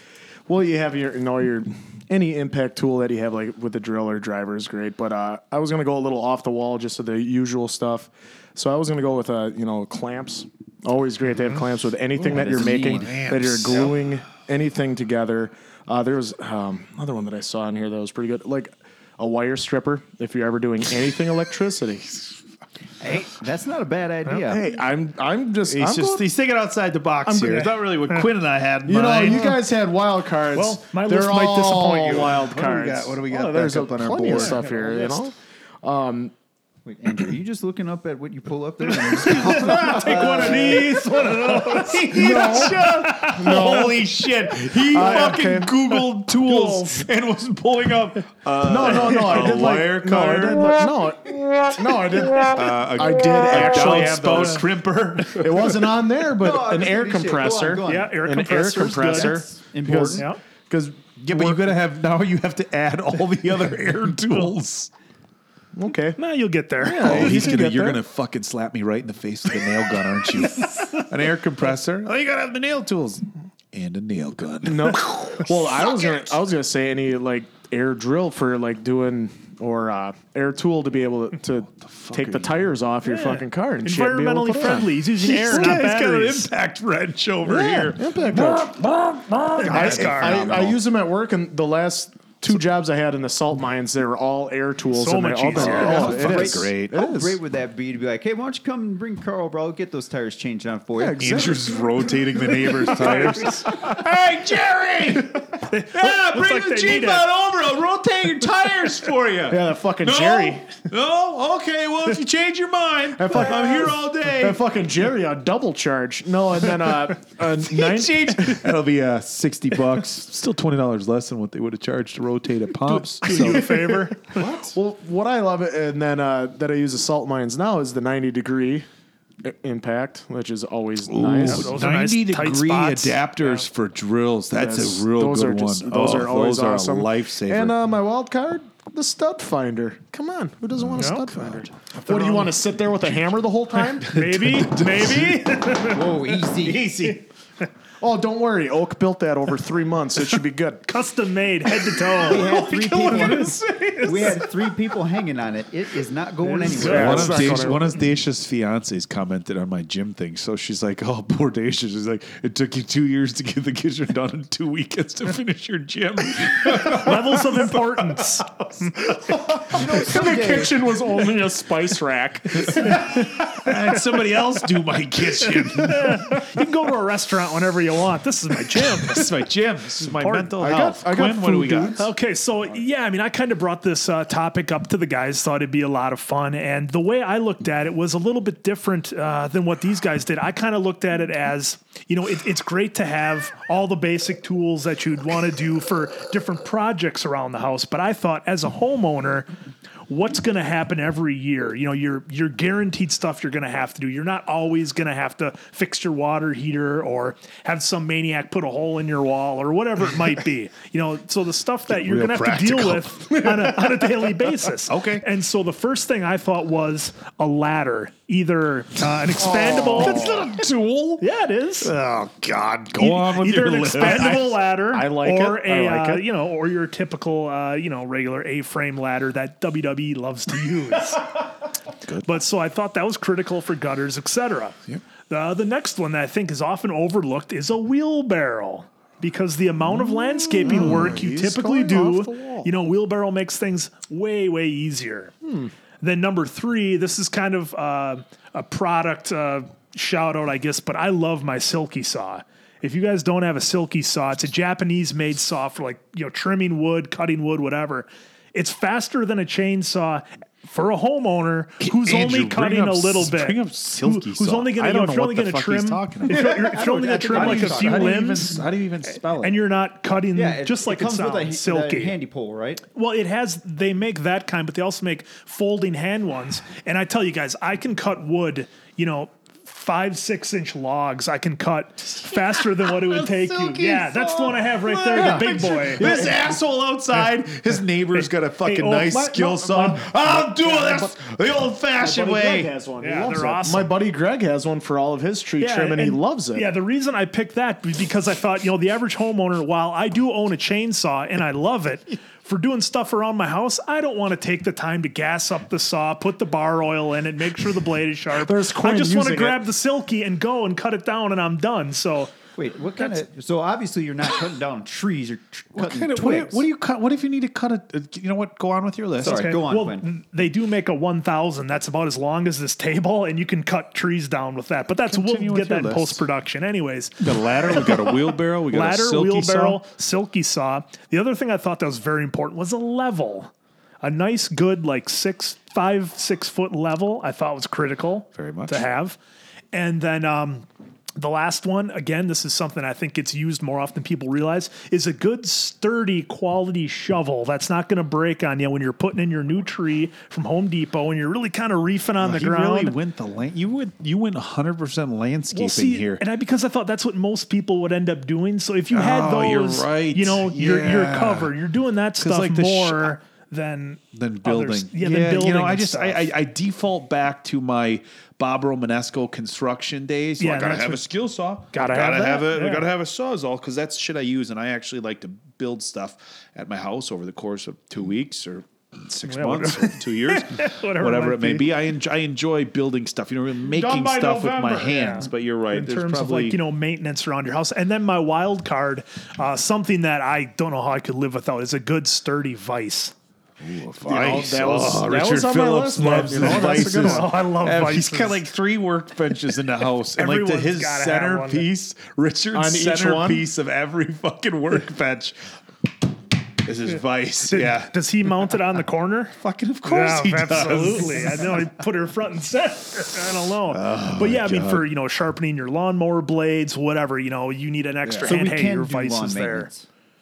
well, you have your you know your any impact tool that you have like with the drill or driver is great. But uh, I was going to go a little off the wall, just to the usual stuff. So I was going to go with uh, you know clamps. Always great to have clamps with anything that you're making, neat. that you're gluing anything together. Uh, there was um, another one that I saw in here that was pretty good, like a wire stripper. If you're ever doing anything electricity, [LAUGHS] hey, that's not a bad idea. hey, I'm I'm just He's I'm just going- he's thinking outside the box I'm here. good. It's not really what Quinn and I had you know, you guys had wild cards. Well, my They're list might disappoint you. Wild What do we cards. got? What do we got Oh, there's a, up on our plenty of board? stuff here. You know, Wait, Andrew, are you just looking up at what you pull up there? [LAUGHS] [LAUGHS] Take one of these, one of those. [LAUGHS] No. Holy shit! He Uh, fucking okay. Googled tools and was pulling up. Uh, no, no, no. I a did wire like, no, I cutter. did like, no, no, I did. uh, a, I did actually have downspout those. crimper. It wasn't on there, but No, an just air give me. Go on, compressor. go on. Yeah, air an air compressor's good. compressor. That's important. Yeah. Because yeah, but you gotta have now. You have to add all the other air tools. Okay, Nah, you'll get there. Oh, he's gonna. get You're there. gonna fucking slap me right in the face with a nail gun, aren't you? [LAUGHS] An air compressor. Oh, you gotta have the nail tools. and a nail gun. No. [LAUGHS] Well, I was gonna I was gonna say any like air drill for like doing or uh, air tool to be able to, to take the tires off your fucking car and shit, be able to Environmentally put it on. friendly. He's using air, not He's got an impact wrench over Yeah, here. impact wrench. I, Nice car. I, I use them at work, and the last two jobs I had in the salt mines, they were all air tools. So and much all been- easier. Oh, Yeah, it fucking is great. It How is. great would that be to be like, hey, why don't you come and bring car over? I'll get those tires changed on for you. Yeah, exactly. Andrew's rotating the neighbor's [LAUGHS] tires. hey, Jerry! [LAUGHS] Yeah, bring like the Jeep need on over. I'll rotate your tires for you. Yeah, that fucking No? Jerry. No? Okay, well, if you change your mind, fucking- I'm here all day. That fucking Jerry on double charge. No, and then uh, [LAUGHS] a nine, Change- That'll be uh, sixty bucks. Still twenty dollars less than what they would have charged to rotate at pumps. Do you a favor? [LAUGHS] What? Well, what I love it, and then uh, that I use at salt mines now is the 90 degree impact, which is always nice. those are nice 90 tight degree spots. adapters for drills. That's Yes, a real those good are just, one. Those Oh, are always those awesome. Are a lifesaver. And uh, my wild card, the stud finder. Come on, who doesn't want a Yep. stud finder? What do you want to sit there with a hammer the whole time? [LAUGHS] Maybe, [LAUGHS] maybe. Whoa, easy. Easy. Oh, don't worry, Oak built that over three months. It should be good. [LAUGHS] Custom made, head to toe. We toe. had three people. We had three people hanging on it. It is not going anywhere. One of, not Dacia, one of Dacia's fiancés commented on my gym thing. So she's like, "Oh, poor Dacia." She's like, "It took you two years to get the kitchen done in two weekends to finish your gym." [LAUGHS] Levels of importance. the kitchen was only a spice rack. [LAUGHS] I had somebody else do my kitchen. You can go to a restaurant whenever you want. This is my gym. This is my [LAUGHS] gym. This is my Important. mental I got- health. I got Quinn, what do we got? dudes. Okay, so yeah, I mean, I kind of brought this uh, topic up to the guys, thought it'd be a lot of fun. And the way I looked at it was a little bit different uh, than what these guys did. I kind of looked at it as, you know, it, it's great to have all the basic tools that you'd want to do for different projects around the house. But I thought as a homeowner, what's going to happen every year. You know, you're you're guaranteed stuff you're going to have to do. You're not always going to have to fix your water heater or have some maniac put a hole in your wall or whatever it might be. [LAUGHS] You know, so the stuff that you're going to have to deal with on a, on a daily [LAUGHS] basis. Okay. And so the first thing I thought was a ladder, either uh, an expandable. That's not a tool. Yeah, it is. Oh God, E- go on with either your an list. expandable [LAUGHS] ladder, I like or it. I a like uh, it. you know, or your typical uh, you know regular A-frame ladder that WWE loves to use. [LAUGHS] Good. But so I thought that was critical for gutters, etc. Uh, the next one that I think is often overlooked is a wheelbarrow. Because the amount of landscaping work you he's typically going do, off the wall. you know, wheelbarrow makes things way, way easier. Then number three, this is kind of uh, a product uh, shout out, I guess, but I love my silky saw. If you guys don't have a silky saw, it's a Japanese made saw for like, you know, trimming wood, cutting wood, whatever. It's faster than a chainsaw for a homeowner who's Andrew, only cutting up- a little bit. bring up silky Who- who's saw. only I going to, don't you know, know if you're only going to fuck he's trim, talking if you're, you're- if you're only going to trim like you a talk- few how do you even how do you even spell it? and you're not cutting Yeah, it, just like it it, comes with a, silky. the handy pole, right? Well, it has. They make that kind, but they also make folding hand ones. And I tell you guys, I can cut wood. You know, five six inch logs. I can cut faster than what it would [LAUGHS] take you. Silky Yeah, that's the one I have right there, Yeah. the big boy. This asshole outside, his neighbor's got a fucking oh, nice my- skill no, saw. I'm doing this the old fashioned My buddy Greg way. has one. He Yeah, loves they're it. awesome. My buddy Greg has one for all of his tree trim, and, he loves it. Yeah, the reason I picked that was because I thought, you know, the average homeowner, while I do own a chainsaw and I love it, [LAUGHS] for doing stuff around my house, I don't want to take the time to gas up the saw, put the bar oil in it, make sure the blade is sharp. There's I just want to grab it. the silky and go and cut it down, and I'm done. So Wait, what kind of? So obviously you're not cutting down trees. You're tr- What cutting kind of what, do you- twigs. what do you cut? What if you need to cut a? uh, You know what? Go on with your list. Sorry. go on, well, Quinn. they do make a 1,000. That's about as long as this table, and you can cut trees down with that. But that's Continue we'll get that your in post production, anyways. We got a ladder. We got a wheelbarrow. We got a [LAUGHS] ladder, silky wheelbarrow, saw. silky saw. The other thing I thought that was very important was a level. A nice, good, like six, five, six foot level. I thought was critical, Very much. to have. And then um, the last one, again, this is something I think gets used more often than people realize, is a good, sturdy, quality shovel that's not going to break on you when you're putting in your new tree from Home Depot and you're really kind of reefing on the He ground. really went the land. You went. You went 100 percent landscaping Well, see, here. and I because I thought that's what most people would end up doing. So if you had Oh, those, right. you know, you're you're covered. You're doing that stuff like the sh- more uh, than than others. building. Yeah, than building. you know, I just I. I I default back to my Bob Romanesco construction days. Yeah, I gotta have a skill saw. Gotta gotta have have, a yeah. gotta have a sawzall because that's shit I use, and I actually like to build stuff at my house over the course of two weeks or six Yeah, months or two years, Whatever [LAUGHS] whatever, it it may might be. I enjoy, I enjoy building stuff. You know, making stuff with my hands. Yeah. But you're right. in terms probably of like you know maintenance around your house. And then my wild card, uh, something that I don't know how I could live without, is a good sturdy vice. Vice. that was- oh, that Richard was on my Phillips list, loves You his know, that's a vices. good one. Oh, I love Uh, vices. He's got like three workbenches in the house, and like the, his gotta have one. centerpiece, Richard's On centerpiece of every fucking workbench is his vice. Yeah, Does he mount it on the corner? fucking of course Yeah, he does. absolutely. I know he put her front and center. I don't know, Oh, but yeah, I mean, for you know, sharpening your lawnmower blades, whatever, you know, you need an extra. So and we hey, can your do vice lawn is there.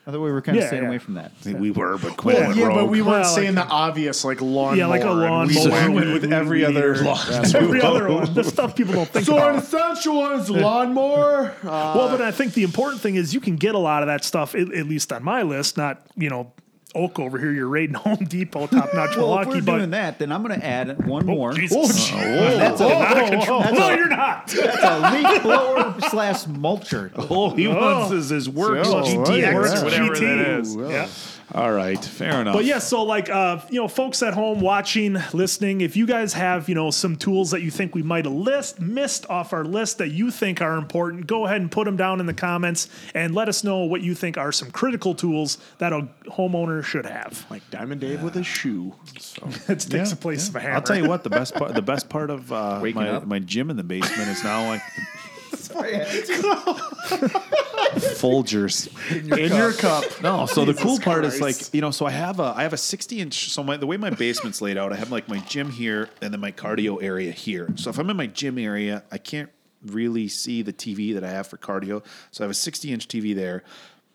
Maintenance. I thought we were kind of Yeah, staying yeah. away from that. I think we were, but Quinn Well, went yeah, rogue. but we weren't Well, saying the obvious like lawn. Yeah, like a lawn So mower. he went with every other lawn. Every other one, the stuff people don't think about. So an about. essential one is lawnmower. Uh, Well, but I think the important thing is you can get a lot of that stuff, at, at least on my list. Not you know, Oak over here, you're raiding [LAUGHS] Home Depot, top [LAUGHS] notch Well, if Milwaukee, we're but doing that, then I'm going to add one oh, more. Jesus. Oh, oh, that's a, That's no, a- you're not. that's a leaf blower slash mulcher. All he wants is his work. Oh, GTX, right. whatever GT. that is. Yeah. All right, fair enough. But yeah, so like uh, you know, folks at home watching, listening, if you guys have you know some tools that you think we might have list missed off our list that you think are important, go ahead and put them down in the comments and let us know what you think are some critical tools that a homeowner should have. like Diamond Dave with a shoe. [LAUGHS] It takes the place of a hammer. I'll tell you what, the best part, the best part of uh, my, up? my gym in the basement is now like [LAUGHS] Folgers. In your cup. No, so the cool part is Christ. like you know, so I have a I have a sixty inch. So my the way my basement's laid out, I have like my gym here and then my cardio area here. So if I'm in my gym area, I can't really see the TV that I have for cardio. So I have a sixty inch TV there.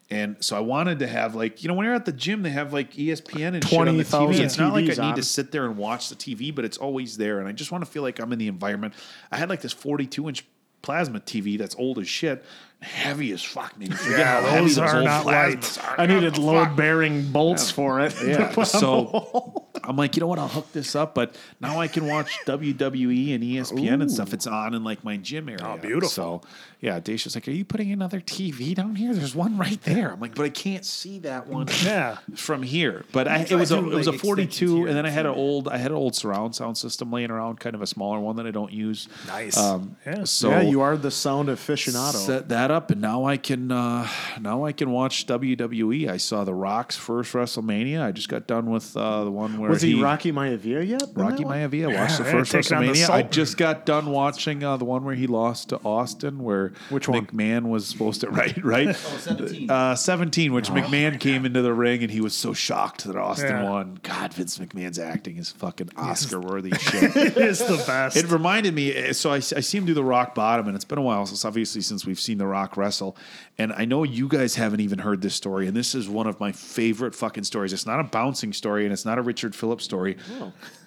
And so I wanted to have like you know when you're at the gym they have like ESPN and shit on the TV. 20,000 It's not like I TVs need on. to sit there and watch the TV, but it's always there, and I just want to feel like I'm in the environment. I had like this 42 inch plasma TV that's old as shit, heavy as fuck. Man, forget Yeah, how heavy those those are not light. are. I needed load bearing bolts for it. Yeah. [LAUGHS] so [LAUGHS] I'm like, you know what? I'll hook this up, but now I can watch WWE and ESPN and stuff. It's on in like my gym area. Oh, beautiful. So yeah, Dacia's like, are you putting another TV down here? There's one right there. I'm like, but I can't see that one. [LAUGHS] Yeah. From here, but I, it was a it was a 42, and then I had an old I had an old surround sound system laying around, kind of a smaller one that I don't use. Nice. Um, Yeah. So yeah, you are the sound aficionado. set that up, and now I can uh, now I can watch WWE. I saw The Rock's first WrestleMania. I just got done with uh, the one where Was he, Rocky Maivia yet? in Rocky that? Maivia. Watched the Yeah, first taking on the WrestleMania. I just got done watching uh, the one where he lost to Austin, where Which one? McMahon was supposed to [LAUGHS] right right. 17. Uh, 17, which McMahon came into the ring and he was so shocked that Austin Yeah. won. God, Vince McMahon's acting is fucking Oscar worthy shit. [LAUGHS] It is the best. It reminded me. eh, So I, I see him do the Rock Bottom, and it's been a while since, obviously, since we've seen the Rock wrestle. And I know you guys haven't even heard this story, and this is one of my favorite fucking stories. It's not a bouncing story, and it's not a Richard Phillips story.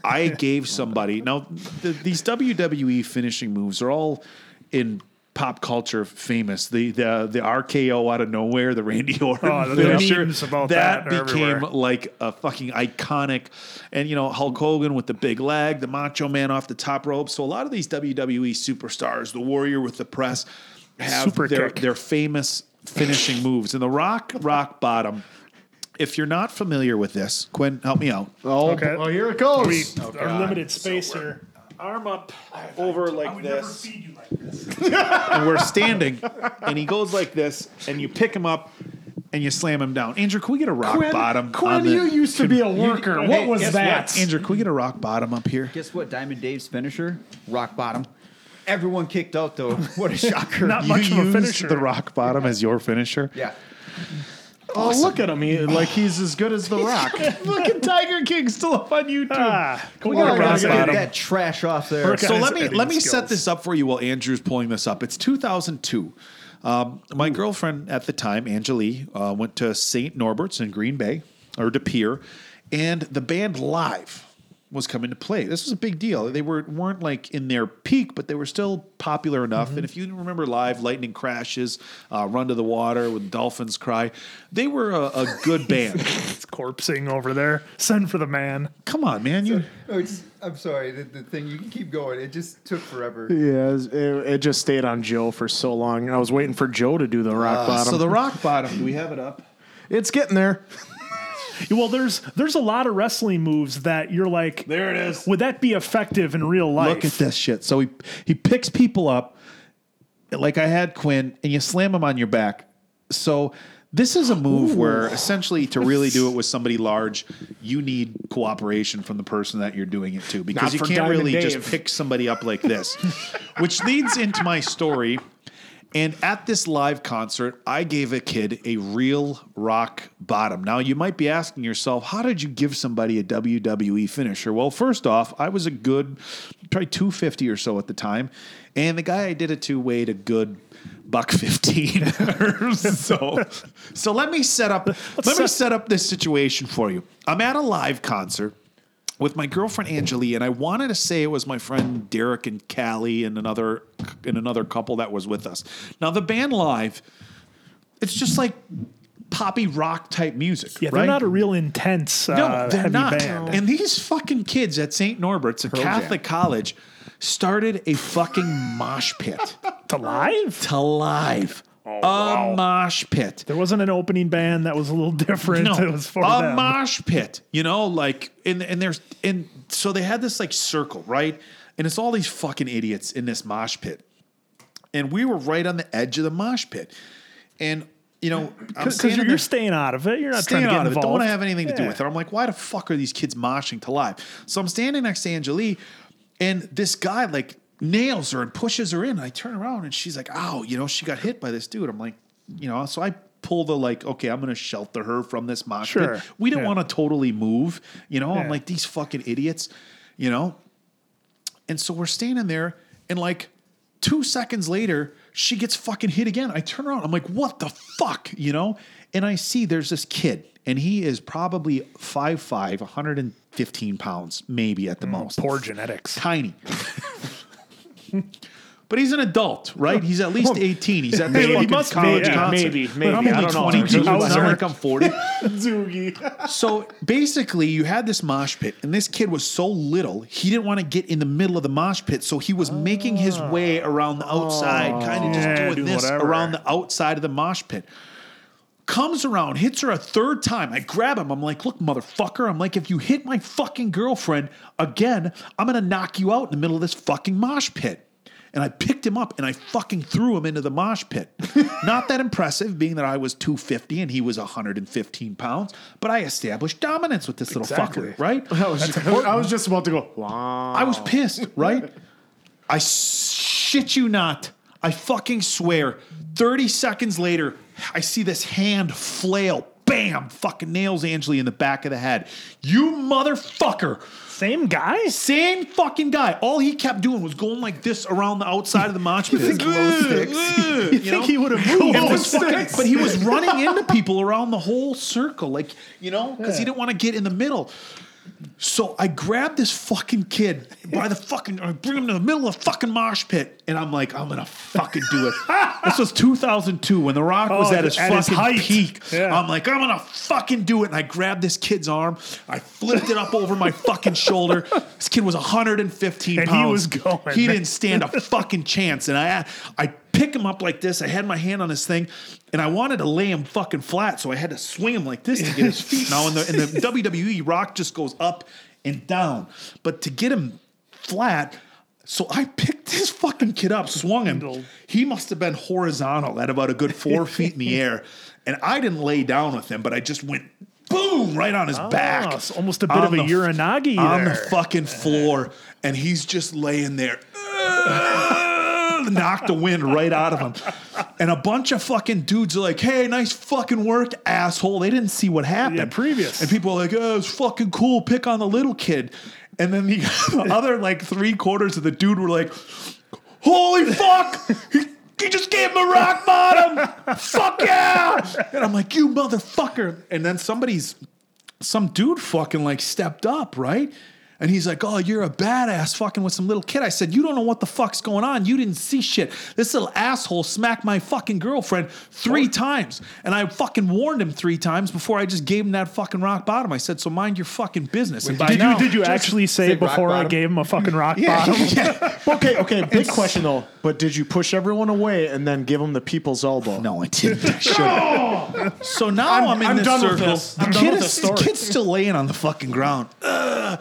I gave [LAUGHS] somebody now the, these WWE finishing moves are all in pop culture famous. The the the RKO out of nowhere, the Randy oh, Orton Oh, the finisher. memes about that are became everywhere. like a fucking iconic. And you know Hulk Hogan with the big leg, the Macho Man off the top rope. So a lot of these WWE superstars, the Warrior with the press, have Super their kick. their famous finishing [LAUGHS] moves. And the Rock Rock Bottom. If you're not familiar with this, Quinn, help me out. Oh, Okay. well, here it goes. we oh, are limited space here. Arm up Over I like would never this, feed you like this. [LAUGHS] and we're standing, and he goes like this, and you pick him up, and you slam him down. Andrew, can we get a rock Quinn, bottom? Quinn on the- you used to be a worker. what Hey, was guess that? Andrew, can we get a rock bottom up here? Guess what? Diamond Dave's finisher, rock bottom. Everyone kicked out though. [LAUGHS] What a [LAUGHS] shocker! Not much of a used finisher. the rock bottom as your finisher. yeah. Oh, look at him. He, like he's as good as The Rock. Fucking Tiger King still up on YouTube. Ah, can we get I a rock get Get bottom? that trash off there. Work so let me let me editing set this up for you while Andrew's pulling this up. It's 2002. Um, my girlfriend at the time, Angelie, uh, went to St. Norbert's in Green Bay or De Pere, and the band Live was coming to play. This was a big deal. They were weren't like in their peak, but they were still popular enough. And if you remember live, Lightning Crashes, uh, Run to the Water with Dolphins Cry, they were a, a good band. [LAUGHS] It's corpsing over there. Send for the man. Come on, man, you. Oh, I'm sorry. The, the thing you can keep going. It just took forever. Yeah, it, it just stayed on Joe for so long. I was waiting for Joe to do the rock bottom. Uh, So the rock bottom. Do we have it up? it's getting there. Well, there's there's a lot of wrestling moves that you're like, There it is. would that be effective in real life? Look at this shit. So he he picks people up like I had Quinn, and you slam them on your back. So this is a move where essentially to really do it [LAUGHS] with somebody large, you need cooperation from the person that you're doing it to because Not you can't Diamond really Dave. just pick somebody up like this. [LAUGHS] Which leads into my story. And at this live concert, I gave a kid a real rock bottom. Now, you might be asking yourself, how did you give somebody a WWE finisher? Well, first off, I was a good, probably 250 or so at the time. And the guy I did it to weighed a good buck 15. [LAUGHS] so, so let me set up, let me set up this situation for you. I'm at a live concert with my girlfriend Angelique, and I wanted to say it was my friend Derek and Callie and another and another couple that was with us. Now the band live, it's just like poppy rock type music. yeah, right? they're not a real intense uh, no, they're heavy not. band. And these fucking kids at St. Norbert's, a Catholic college, started a fucking mosh pit [LAUGHS] to live, to live. Oh, a mosh pit. there wasn't an opening band that was a little [LAUGHS] different. No, it was for a them. mosh pit. You know, like and and there's and so they had this like circle, right? And it's all these fucking idiots in this mosh pit, and we were right on the edge of the mosh pit, and you know, because you're, you're staying out of it. You're not staying trying to get out of it. involved. Don't want to have anything to do with it. I'm like, why the fuck are these kids moshing to live? So I'm standing next to Angelique, and this guy like nails her and pushes her in. I turn around and she's like, ow, you know, she got hit by this dude. I'm like, you know, so I pull the like, okay, I'm gonna shelter her from this mosh Sure. pit. We didn't Yeah. want to totally move, you know. I'm like, these fucking idiots, you know. And so we're standing there, and like two seconds later, she gets fucking hit again. I turn around, I'm like, what the fuck, you know? And I see there's this kid, and he is probably 5'5, 115 pounds, maybe at the mm, most. Poor genetics. Tiny. [LAUGHS] [LAUGHS] But he's an adult, right? He's at least 18. He's at this Maybe, fucking must be, college yeah. concert. Maybe, maybe. I'm I don't know. 22. Who's It's not there? like I'm 40. [LAUGHS] Zoogie. So basically, you had this mosh pit, and this kid was so little, he didn't want to get in the middle of the mosh pit. So he was making his way around the outside, oh, kind of just Yeah, doing doing this whatever. around the outside of the mosh pit. Comes around, hits her a third time. I grab him. I'm like, look, motherfucker. I'm like, if you hit my fucking girlfriend again, I'm going to knock you out in the middle of this fucking mosh pit. And I picked him up and I fucking threw him into the mosh pit. [LAUGHS] Not that impressive, being that I was 250 and he was 115 pounds, but I established dominance with this little Exactly. fucker, right? I was, just, I was just about to go, wow. I was pissed, right? [LAUGHS] I shit you not. I fucking swear. 30 seconds later, I see this hand flail. Bam! Fucking nails Angeli in the back of the head. You motherfucker. Same guy. Same fucking guy. All he kept doing was going like this around the outside of the match pit. think- Glow sticks. You think he would have moved? Was fucking- but he was running into people around the whole circle, like you know, because he didn't want to get in the middle. So I grab this fucking kid by the fucking, I bring him to the middle of the fucking mosh pit, and I'm like, I'm gonna fucking do it. [LAUGHS] this was 2002 when The Rock was Oh, at his at his fucking height. peak. Yeah. I'm like, I'm gonna fucking do it, and I grabbed this kid's arm, I flipped it up over my fucking shoulder. This kid was 115 And he pounds. was going. He didn't stand a fucking chance, and I, I pick him up like this. I had my hand on his thing, and I wanted to lay him fucking flat, so I had to swing him like this to get his [LAUGHS] feet. Now in the the WWE, Rock just goes up and down, but to get him flat. So I picked this fucking kid up, swung him. He must have been horizontal at about a good four [LAUGHS] feet in the air, and I didn't lay down with him, but I just went boom right on his ah, back. it's almost a bit of a the- Uranage on there. the fucking floor, and he's just laying there. [LAUGHS] Knocked the wind right out of him. And a bunch of fucking dudes are like, hey, nice fucking work, asshole. They didn't see what happened. Yeah, previous. And people are like, oh, it's fucking cool. Pick on the little kid. And then the, the [LAUGHS] other like three quarters of the dude were like, holy fuck. He, he just gave him a rock bottom. fuck yeah. And I'm like, you motherfucker. And then somebody's some dude fucking like stepped up, right? And he's like, "Oh, you're a badass fucking with some little kid." I said, "You don't know what the fuck's going on. You didn't see shit. This little asshole smacked my fucking girlfriend three times, and I fucking warned him three times before I just gave him that fucking rock bottom." I said, "So mind your fucking business." And by Did now- you did you actually say say before I gave him a fucking rock bottom? [LAUGHS] [LAUGHS] Okay, okay. Big question though. But did you push everyone away and then give them the people's elbow? No, I didn't. I [LAUGHS] should've. So now I'm, I'm- in I'm this done with circle. this. The I'm done kid with is this story. the kid's still laying on the fucking ground. Ugh.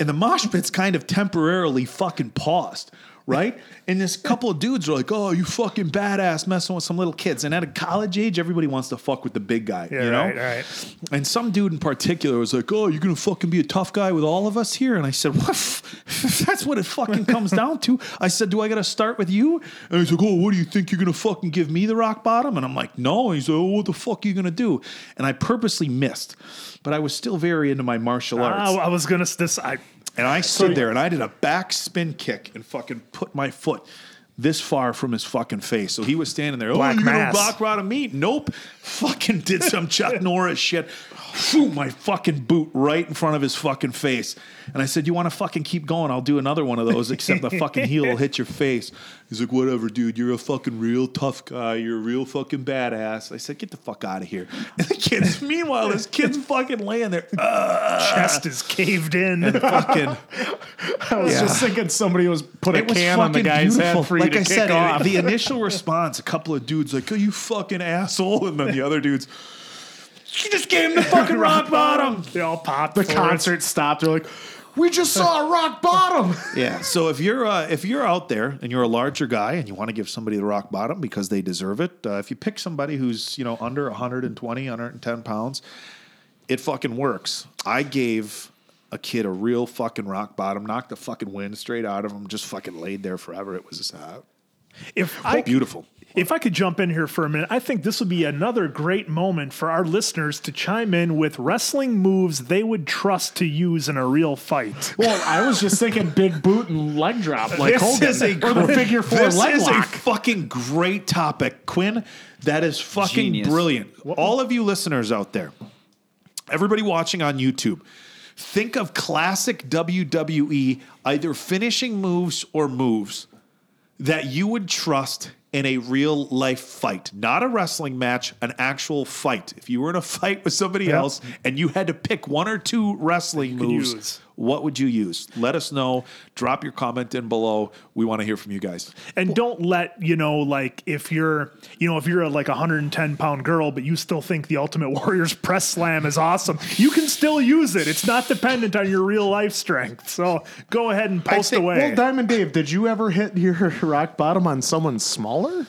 And the mosh pit's kind of temporarily fucking paused. Right? And this couple of dudes are like, oh, you fucking badass messing with some little kids. And at a college age, everybody wants to fuck with the big guy. Yeah, you know? right, right. And some dude in particular was like, "Oh, you're gonna fucking be a tough guy with all of us here." And I said, "What? If [LAUGHS] that's what it fucking comes down to." I said, "Do I got to start with you?" And he's like, "Oh, what do you think you're gonna fucking give me the rock bottom?" And I'm like, "No." And he's like, "Oh, what the fuck are you gonna do?" And I purposely missed, but I was still very into my martial ah, arts. I, I was gonna this. I And I stood there and I did a back spin kick and fucking put my foot this far from his fucking face. So he was standing there. Oh, Black oh, you gonna mass. rock out of me? Nope. [LAUGHS] Fucking did some Chuck [LAUGHS] Norris shit. Phew, my fucking boot right in front of his fucking face. And I said, You want to fucking keep going? I'll do another one of those, except the fucking heel will hit your face. He's like, Whatever, dude. You're a fucking real tough guy. You're a real fucking badass. I said, Get the fuck out of here. [LAUGHS] And the kid's, meanwhile, this kid's fucking laying there. Uh, chest is caved in. And fucking. [LAUGHS] I was just thinking somebody was put a It was can on the guy's beautiful. head for you like to I kick said, off. the [LAUGHS] initial response, a couple of dudes like, "Oh, you fucking asshole," and then the other dudes, "You just gave him the fucking rock bottom." They all popped. the for it. concert stopped. They're like, "We just saw a rock bottom." [LAUGHS] Yeah. So if you're uh, if you're out there and you're a larger guy and you want to give somebody the rock bottom because they deserve it, uh, if you pick somebody who's you know under 120, 110 pounds, it fucking works. I gave a kid a real fucking rock bottom, knocked the fucking wind straight out of him, just fucking laid there forever. It was uh, If I beautiful. If I could jump in here for a minute, I think this would be another great moment for our listeners to chime in with wrestling moves they would trust to use in a real fight. Well, I was just thinking big boot and leg drop like This Hogan, is a or the figure four this leg is lock. a fucking great topic, Quinn. That is fucking Genius. brilliant. All of you listeners out there, everybody watching on YouTube, think of classic WWE either finishing moves or moves that you would trust in a real life fight, not a wrestling match, an actual fight. If you were in a [LAUGHS] fight with somebody else and you had to pick one or two wrestling moves, use. What would you use? Let us know. Drop your comment in below. We want to hear from you guys. And don't let, you know, like if you're, you know, if you're a, like a 110 pound girl, but you still think the Ultimate Warrior's [LAUGHS] press slam is awesome, you can still use it. It's not dependent on your real life strength. So go ahead and post think- away. Well, Diamond Dave, did you ever hit your [LAUGHS] rock bottom on someone smaller?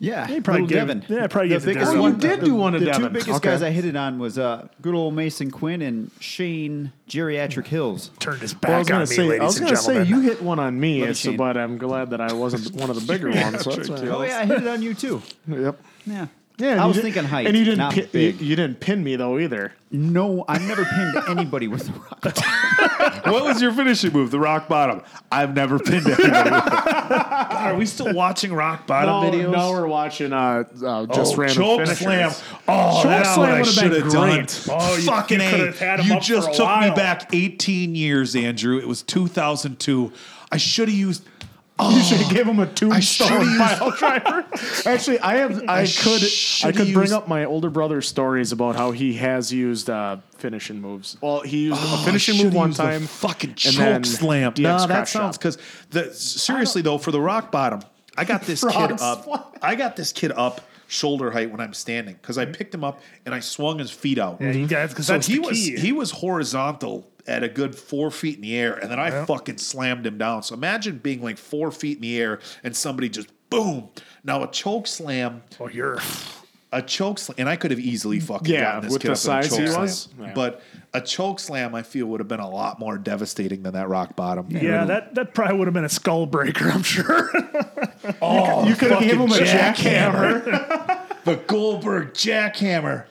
Yeah, probably little give- Devin. yeah, probably the give biggest Devin. Oh, you one. did do one to the Devin. two biggest Okay. guys I hit it on was uh, good old Mason Quinn and Shane Geriatric Hills. Turned his Well, I back was on gonna me, say, I was gonna say you hit one on me, Love you, it's- Shane. but I'm glad that I wasn't one of the bigger [LAUGHS] ones. So Oh yeah, I hit it on you too. [LAUGHS] Yep. Yeah, Yeah, I was thinking height, and you didn't not pin, you, big. you didn't pin me though either. No, I've never pinned anybody with the rock. [LAUGHS] what was your finishing move? The rock bottom. I've never pinned anybody. God, are we still watching rock bottom No, videos? now we're watching uh, uh, just oh, random choke finishers. slam. Oh, Choke that's slam what I would've should been have done. great. Oh, you- Fucking you A. could've had him you up for just a took me while. back 18 years, Andrew. It was 2002. I should have used. You should have gave him a tombstone pile driver. [LAUGHS] Actually, I have. I, I could. I could bring used- up my older brother's stories about how he has used uh, finishing moves. Well, he used Oh, a finishing move one time. Fucking and choke slam. No, that sounds because the seriously though for the rock bottom, I got this [LAUGHS] kid up. I got this kid up shoulder height when I'm standing because I picked him up and I swung his feet out. Yeah, guys, because so that's he was he was horizontal at a good four feet in the air, and then I fucking slammed him down. So imagine being like four feet in the air and somebody just boom. Now a choke slam, oh, you're a choke slam, and I could have easily fucking Yeah, gotten this with kid the up in a size choke he slam. was. Yeah. But a choke slam, I feel, would have been a lot more devastating than that rock bottom. yeah, that that probably would have been a skull breaker, I'm sure. [LAUGHS] Oh, You could have gave him a jackhammer. jackhammer. [LAUGHS] the Goldberg jackhammer.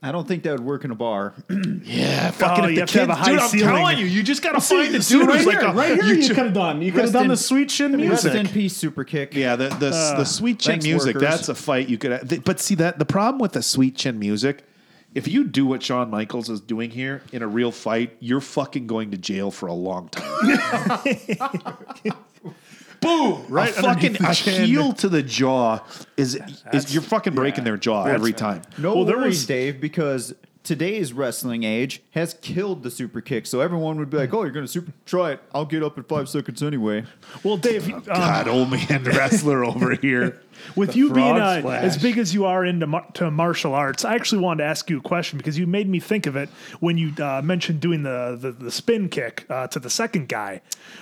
I don't think that would work in a bar. [CLEARS THROAT] Yeah, oh, fucking Oh, if you the have to have kids, a high dude, I'm ceiling. telling you, you just got to find the See, dude right who's here, like a, right here, you you ju- could have done. You could have Rest done in- the sweet chin Rest in music. peace, super kick. Yeah, the the, uh, the sweet chin thanks, music. workers. That's a fight you could. the- But see that the problem with the sweet chin music if you do what Shawn Michaels is doing here in a real fight, you're fucking going to jail for a long time. [LAUGHS] [LAUGHS] Boom! Right a fucking the a chin. heel to the jaw is is you're fucking breaking their jaw every time. No Well, there worries, was- Dave, because today's wrestling age has killed the super kick. So everyone would be like, "Oh, you're gonna super try it? I'll get up in five seconds anyway." Well, Dave, um, God, old man wrestler over here. [LAUGHS] with you being uh, as big as you are into mar- to martial arts, I actually wanted to ask you a question because you made me think of it when you uh, mentioned doing the the, the spin kick uh, to the second guy.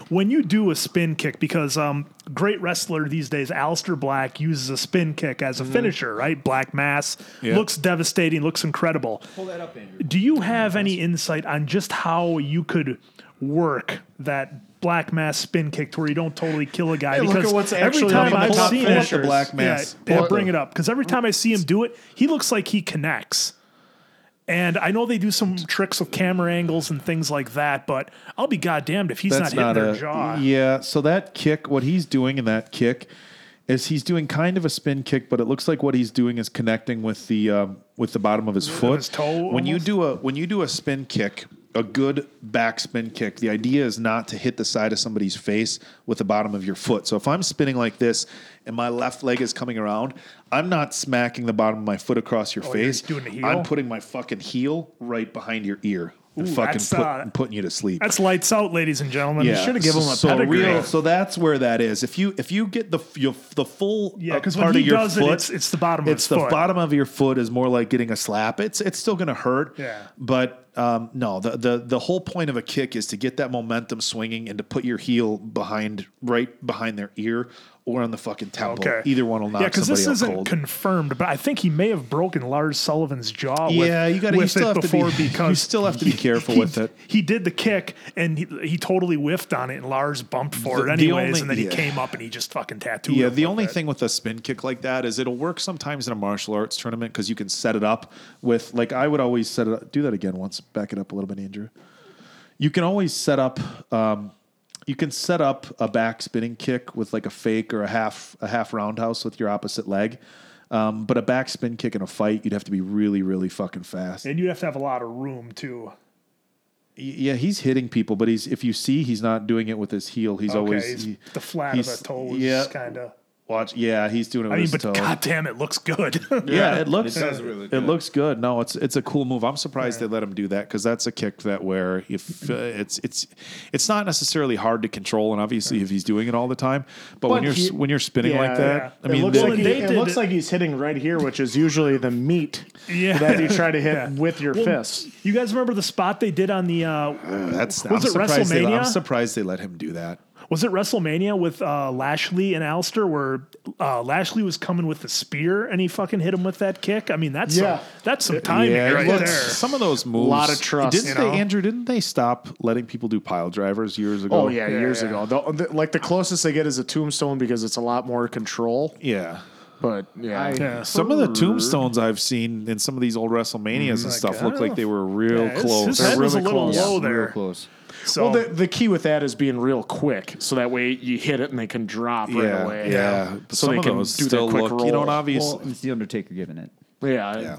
When you do a spin kick, because um, great wrestler these days, Aleister Black uses a spin kick as a finisher, right? Black Mass Yeah. looks devastating, looks incredible. Pull that up, Andrew. Do you have any insight on just how you could work that black mass spin kick to where you don't totally kill a guy? Hey, because every time the I've seen it, Black mass. yeah, it bring it up because every time I see him do it, he looks like he connects. And I know they do some tricks with camera angles and things like that, but I'll be goddamned if he's That's not hitting not their a jaw. yeah. So that kick, what he's doing in that kick, is he's doing kind of a spin kick, but it looks like what he's doing is connecting with the um, with the bottom of his foot. his toe when you do a when you do a spin kick, a good backspin kick, the idea is not to hit the side of somebody's face with the bottom of your foot. So if I'm spinning like this and my left leg is coming around, I'm not smacking the bottom of my foot across your Oh, face. doing the heel? I'm putting my fucking heel right behind your ear and Ooh, fucking put, uh, putting you to sleep. That's lights out, ladies and gentlemen. You should have given him a so pedigree. real- so that's where that is. If you if you get the your, the full Yeah, uh, 'cause when he of your does it, it's- it's the bottom of your foot. it's the foot. bottom of your foot is more like getting a slap. It's it's still going to hurt. Yeah. but. Um, no, the, the the whole point of a kick is to get that momentum swinging and to put your heel behind right behind their ear or on the fucking temple. Okay. Either one will knock Yeah, because this isn't cold. confirmed, but I think he may have broken Lars Sullivan's jaw. With, Yeah, you gotta- you [LAUGHS] still have to be- you still have to be careful he- with it. He did the kick and he, he totally whiffed on it, and Lars bumped for The- it the anyways, only- and then he yeah. came up and he just fucking tattooed. Yeah, the only it. thing with a spin kick like that is it'll work sometimes in a martial arts tournament because you can set it up with like I would always set it up. Do that again once. Back it up a little bit, Andrew. You can always set up. Um, you can set up a back spinning kick with like a fake or a half a half roundhouse with your opposite leg. Um, but a back spin kick in a fight, you'd have to be really, really fucking fast. and you'd have to have a lot of room too. Yeah, he's hitting people, but he's if you see he's not doing it with his heel. He's Okay, always he's- he- the flat of the toes, Yeah, kind of. Watch. Yeah, he's doing it. With I mean, his but toe. goddamn, it looks good. [LAUGHS] Yeah, it looks It does really Good. It good. looks good. No, it's it's a cool move. I'm surprised they let him do that because that's a kick that where if uh, it's it's it's not necessarily hard to control, and obviously if he's doing it all the time, but, when you're he- when you're spinning Yeah, like that, yeah. I it mean, looks, the- like, he, it looks it- like he's hitting right here, which is usually the meat Yeah. that you try to hit Yeah. with your Well, fist. You guys remember the spot they did on the uh, that's was I'm it surprised they, I'm surprised they let him do that. Was it WrestleMania with uh, Lashley and Aleister where uh, Lashley was coming with the spear and he fucking hit him with that kick? I mean, that's Yeah. some, that's some timing yeah, right look, there. some of those moves. a Lot of trust, Didn't you they. Andrew? Didn't they stop letting people do pile drivers years ago? Oh yeah, years yeah. ago. The, the- like the closest they get is a tombstone because it's a lot more control. yeah. But yeah, Yeah. Some of the tombstones I've seen in some of these old WrestleManias and stuff look like they were real Yeah, his- close. His, head was a really little close. low Real there. close. So Well, the, the key with that is being real quick, so that way you hit it and they can drop right away. yeah. But So some they of can those do that still quick look, you know, and obviously. Well, it's the Undertaker giving it. yeah, Yeah.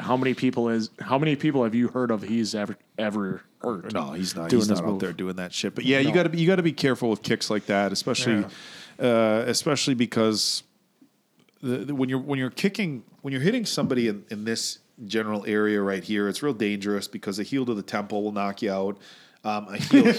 How many people is? How many people have you heard of? He's ever ever hurt? No, he's not. Doing he's not out move. there doing that shit. But yeah, you got to be you got to be careful with kicks like that, especially uh, especially because the, the- when you're when you're kicking when you're hitting somebody in, in this general area right here, it's real dangerous because a heel to the temple will knock you out. Um, a heel,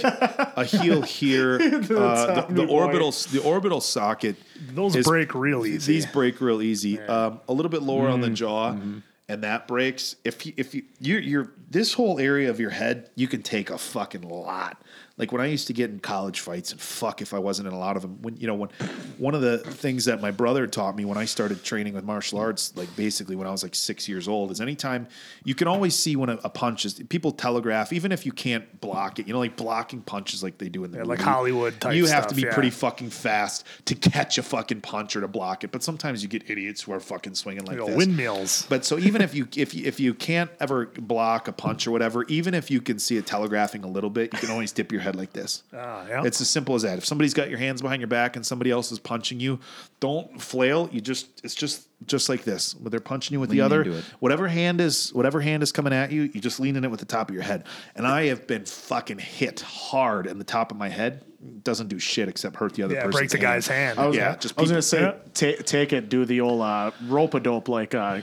a [LAUGHS] heel here, uh, the, the tummy orbital, the orbital socket. those is- break real easy. These break real easy. Um, a little bit lower on the Mm-hmm. And that breaks. If you, if you you're, you're this whole area of your head, you can take a fucking lot. Like when I used to get in college fights, and fuck if I wasn't in a lot of them. When you know when one of the things that my brother taught me when I started training with martial arts, like basically when I was like six years old, is anytime you can always see when a, a punch is people telegraph, even if you can't block it. You know, like blocking punches like they do in the like movie. Hollywood type You have stuff, to be yeah. pretty fucking fast to catch a fucking punch or to block it. But sometimes you get idiots who are fucking swinging like You know, this. windmills. But so even even if you if you, if you can't ever block a punch or whatever, even if you can see it telegraphing a little bit, you can always dip your head like this. Ah, yeah. It's as simple as that. If somebody's got your hands behind your back and somebody else is punching you, don't flail. You just it's just just like this. When they're punching you with the other, whatever hand is whatever hand is coming at you, you just lean in it with the top of your head. And I have been fucking hit hard in the top of my head. Doesn't do shit except hurt the other Yeah, person. break the guy's hand. I was, Yeah, gonna, just I was people- gonna say, Yeah. ta- take it, do the old uh, rope a dope like uh,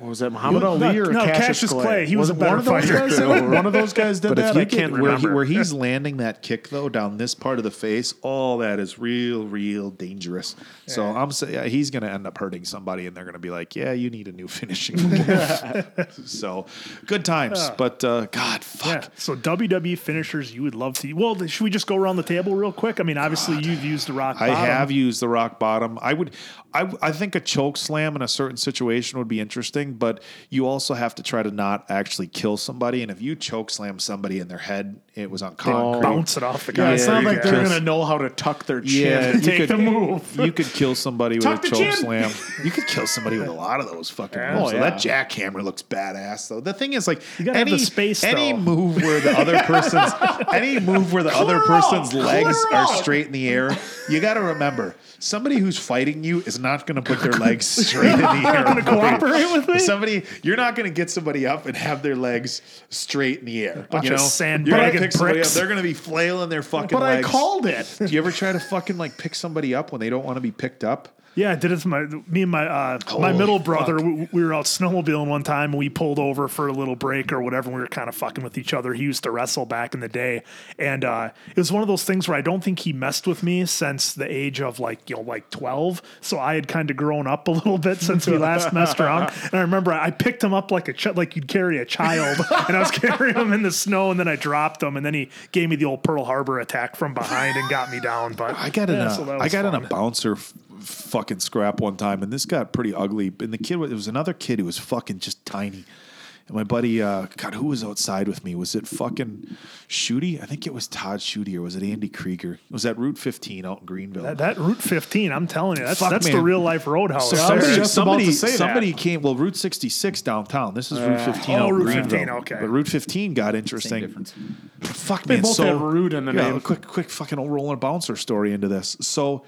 what was that, Muhammad No, Ali or no, Cassius, Cassius Clay? Clay. He was a one of those fighter. guys. did? One of those [LAUGHS] guys did But that. if you I can't can, where, he, remember. where he's landing that kick though down this part of the face, all that is real, real dangerous. So I'm saying yeah, he's going to end up hurting somebody, and they're going to be like, "Yeah, you need a new [LAUGHS] finishing." [LAUGHS] move." so good times, but uh, God, fuck. Yeah. So WWE finishers you would love to. Well, should we just go around the table real quick? I mean, obviously you've used the rock. Bottom. I have used the rock bottom. I would, I, I think a choke slam in a certain situation would be interesting, but you also have to try to not actually kill somebody. And if you choke slam somebody in their head, it was on concrete. bounce it off the yeah, guy. it's Yeah, not you like they're gonna know how to tuck their chin Yeah, and you take could, the move. You could kill somebody with Tuck a choke chin. slam. [LAUGHS] You could kill somebody with a lot of those fucking Yeah. moves. Oh, So that jackhammer looks badass though. The thing is like gotta have any the space, any though. move where the other [LAUGHS] person's any move where the other Clear out, person's legs are out. straight in the air, you got to remember somebody who's fighting you is not going to put their [LAUGHS] legs straight in the air. Gonna cooperate with me? Somebody, you're not going to get somebody up and have their legs straight in the air. Bunch you of know, sandbagging you're gonna pick somebody up. They're going to be flailing their fucking But I called it. Do you ever try to fucking like pick somebody up when they don't want to be picked up? Yeah, I did it my me and my uh, my middle brother. We, we were out snowmobiling one time and we pulled over for a little break or whatever. And we were kind of fucking with each other. He used to wrestle back in the day, and uh, it was one of those things where I don't think he messed with me since the age of like you know like twelve. So I had kind of grown up a little bit since we last messed around. [LAUGHS] And I remember I picked him up like a ch- like you'd carry a child, [LAUGHS] and I was carrying him in the snow, and then I dropped him, and then he gave me the old Pearl Harbor attack from behind and got me down. But I got in yeah, a, so I got in fun. a bouncer fucking scrap one time, and this got pretty ugly. And the kid, was- it was another kid who was fucking just tiny. And my buddy, uh, God, who was outside with me? Was it fucking Shooty? I think it was Todd Shooty, or was it Andy Krieger? It was that Route 15 out in Greenville. That, that Route 15, I'm telling you, that's Fuck, that's the real life roadhouse. So I was there. about somebody, to say that. somebody came. Well, Route 66 downtown. This is Route 15 oh, out Route Greenville. 15, okay. But Route 15 got Same interesting. difference. Fuck They man, both so have root in the yeah, name. a quick, quick, fucking rolling a bouncer story into this. So,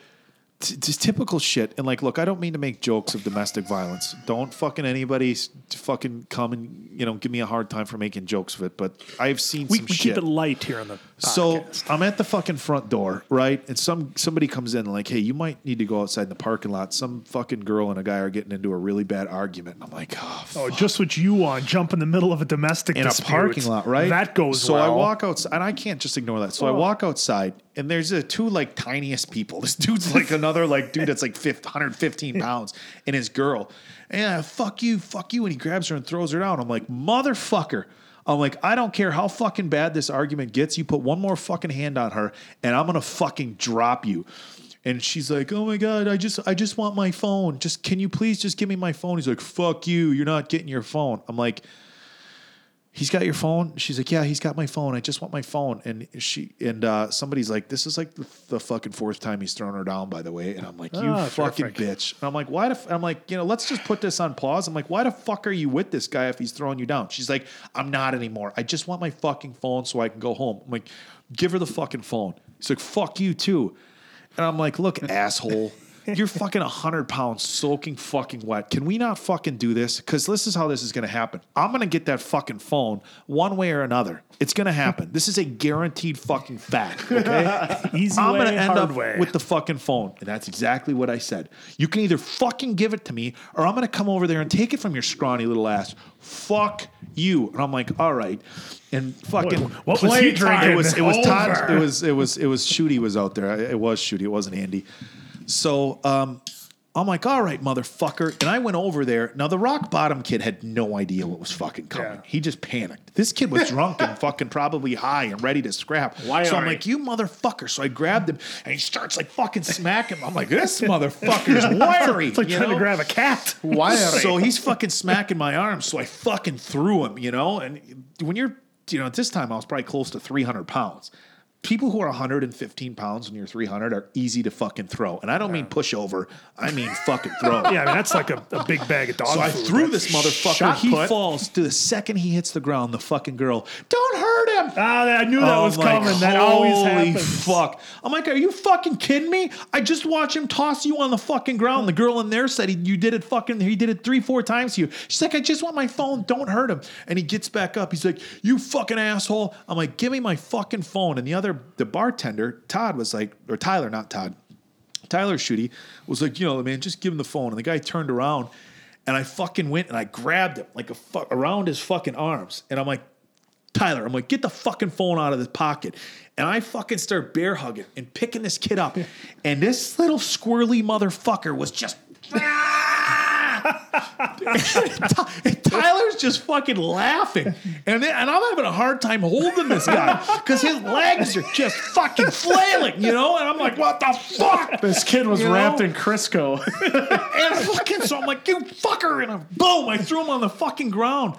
t- just typical shit. And like, look, I don't mean to make jokes of domestic violence. Don't fucking anybody s- fucking come and you know give me a hard time for making jokes of it. But I've seen we, some we shit. keep it light here on the So. I'm at the fucking front door, right? And some somebody comes in like, "Hey, you might need to go outside in the parking lot." Some fucking girl and a guy are getting into a really bad argument. And I'm like, "Oh, Oh, just what you want. Jump in the middle of a domestic in dispute. a parking lot, right? That goes So well. I walk outside, and I can't just ignore that. So I walk outside, and there's a two like tiniest people. [LAUGHS] This dude's like another like dude that's like 50, 115 [LAUGHS] pounds, and his girl. Yeah, fuck you, fuck you, and he grabs her and throws her down. I'm like, motherfucker. I'm like, I don't care how fucking bad this argument gets. You put one more fucking hand on her, and I'm gonna fucking drop you. And she's like, "Oh my god, I just I just want my phone. Just can you please just give me my phone?" He's like, "Fuck you. You're not getting your phone." I'm like, he's got your phone? She's like yeah he's got my phone. I just want my phone. And she and uh, somebody's like this is like the, the fucking fourth time he's thrown her down by the way. And i'm like you Ah, fucking terrific. bitch. And i'm like why the f-? i'm like you know let's just put this on pause. I'm like why the fuck are you with this guy if he's throwing you down? She's like i'm not anymore. I just want my fucking phone so i can go home. I'm like give her the fucking phone. He's like fuck you too. And i'm like look [LAUGHS] asshole you're fucking 100 pounds soaking fucking wet. Can we not fucking do this? Because this is how this is going to happen. I'm going to get that fucking phone one way or another. It's going to happen. this is a guaranteed fucking fact. Okay? [LAUGHS] Easy I'm way, gonna end up way. with the fucking phone. And that's exactly what I said. You can either fucking give it to me or I'm going to come over there and take it from your scrawny little ass. Fuck you. And I'm like, all right. And fucking what was he drinking? It was it was Todd. It was it was it was Shooty was out there. It was Shooty. It wasn't Andy. So um, I'm like, all right, motherfucker. And I went over there. Now the rock bottom kid had no idea what was fucking coming. Yeah. He just panicked. This kid was drunk and [LAUGHS] fucking probably high and ready to scrap. Why so I'm like, you motherfucker. So I grabbed him and he starts like fucking smacking. him. I'm like, this motherfucker's wiry. [LAUGHS] it's like trying know? to grab a cat. Wiry. So he's fucking smacking my arm. So I fucking threw him, you know? And when you're, you know, at this time I was probably close to 300 pounds. People who are 115 pounds when you're 300 are easy to fucking throw. And I don't mean push over. I mean fucking throw. [LAUGHS] Yeah, I mean that's like a, a big bag of dog So I food. threw this motherfucker. He put. falls to the second he hits the ground. The fucking girl, don't hurt him. Ah, I knew that Oh, was like, coming. that always holy happens. Fuck! I'm like, are you fucking kidding me? I just watched him toss you on the fucking ground. The girl in there said he, you did it fucking. He did it three, four times to you. She's like, I just want my phone. Don't hurt him. And he gets back up. He's like, you fucking asshole. I'm like, give me my fucking phone. And the other, the bartender, Todd was like, or Tyler, not Todd. Tyler Shooty was like, you know, man, just give him the phone. And the guy turned around and I fucking went and I grabbed him like a fu- around his fucking arms. And I'm like, Tyler, I'm like, get the fucking phone out of his pocket. And I fucking start bear hugging and picking this kid up. [LAUGHS] And this little squirrely motherfucker was just. [LAUGHS] Tyler's just fucking laughing. And, then, and I'm having a hard time holding this guy because his legs are just fucking flailing, you know? And I'm like, what the fuck? This kid was You know? wrapped in Crisco. And fucking, so I'm like, you fucker. And I, boom, I threw him on the fucking ground.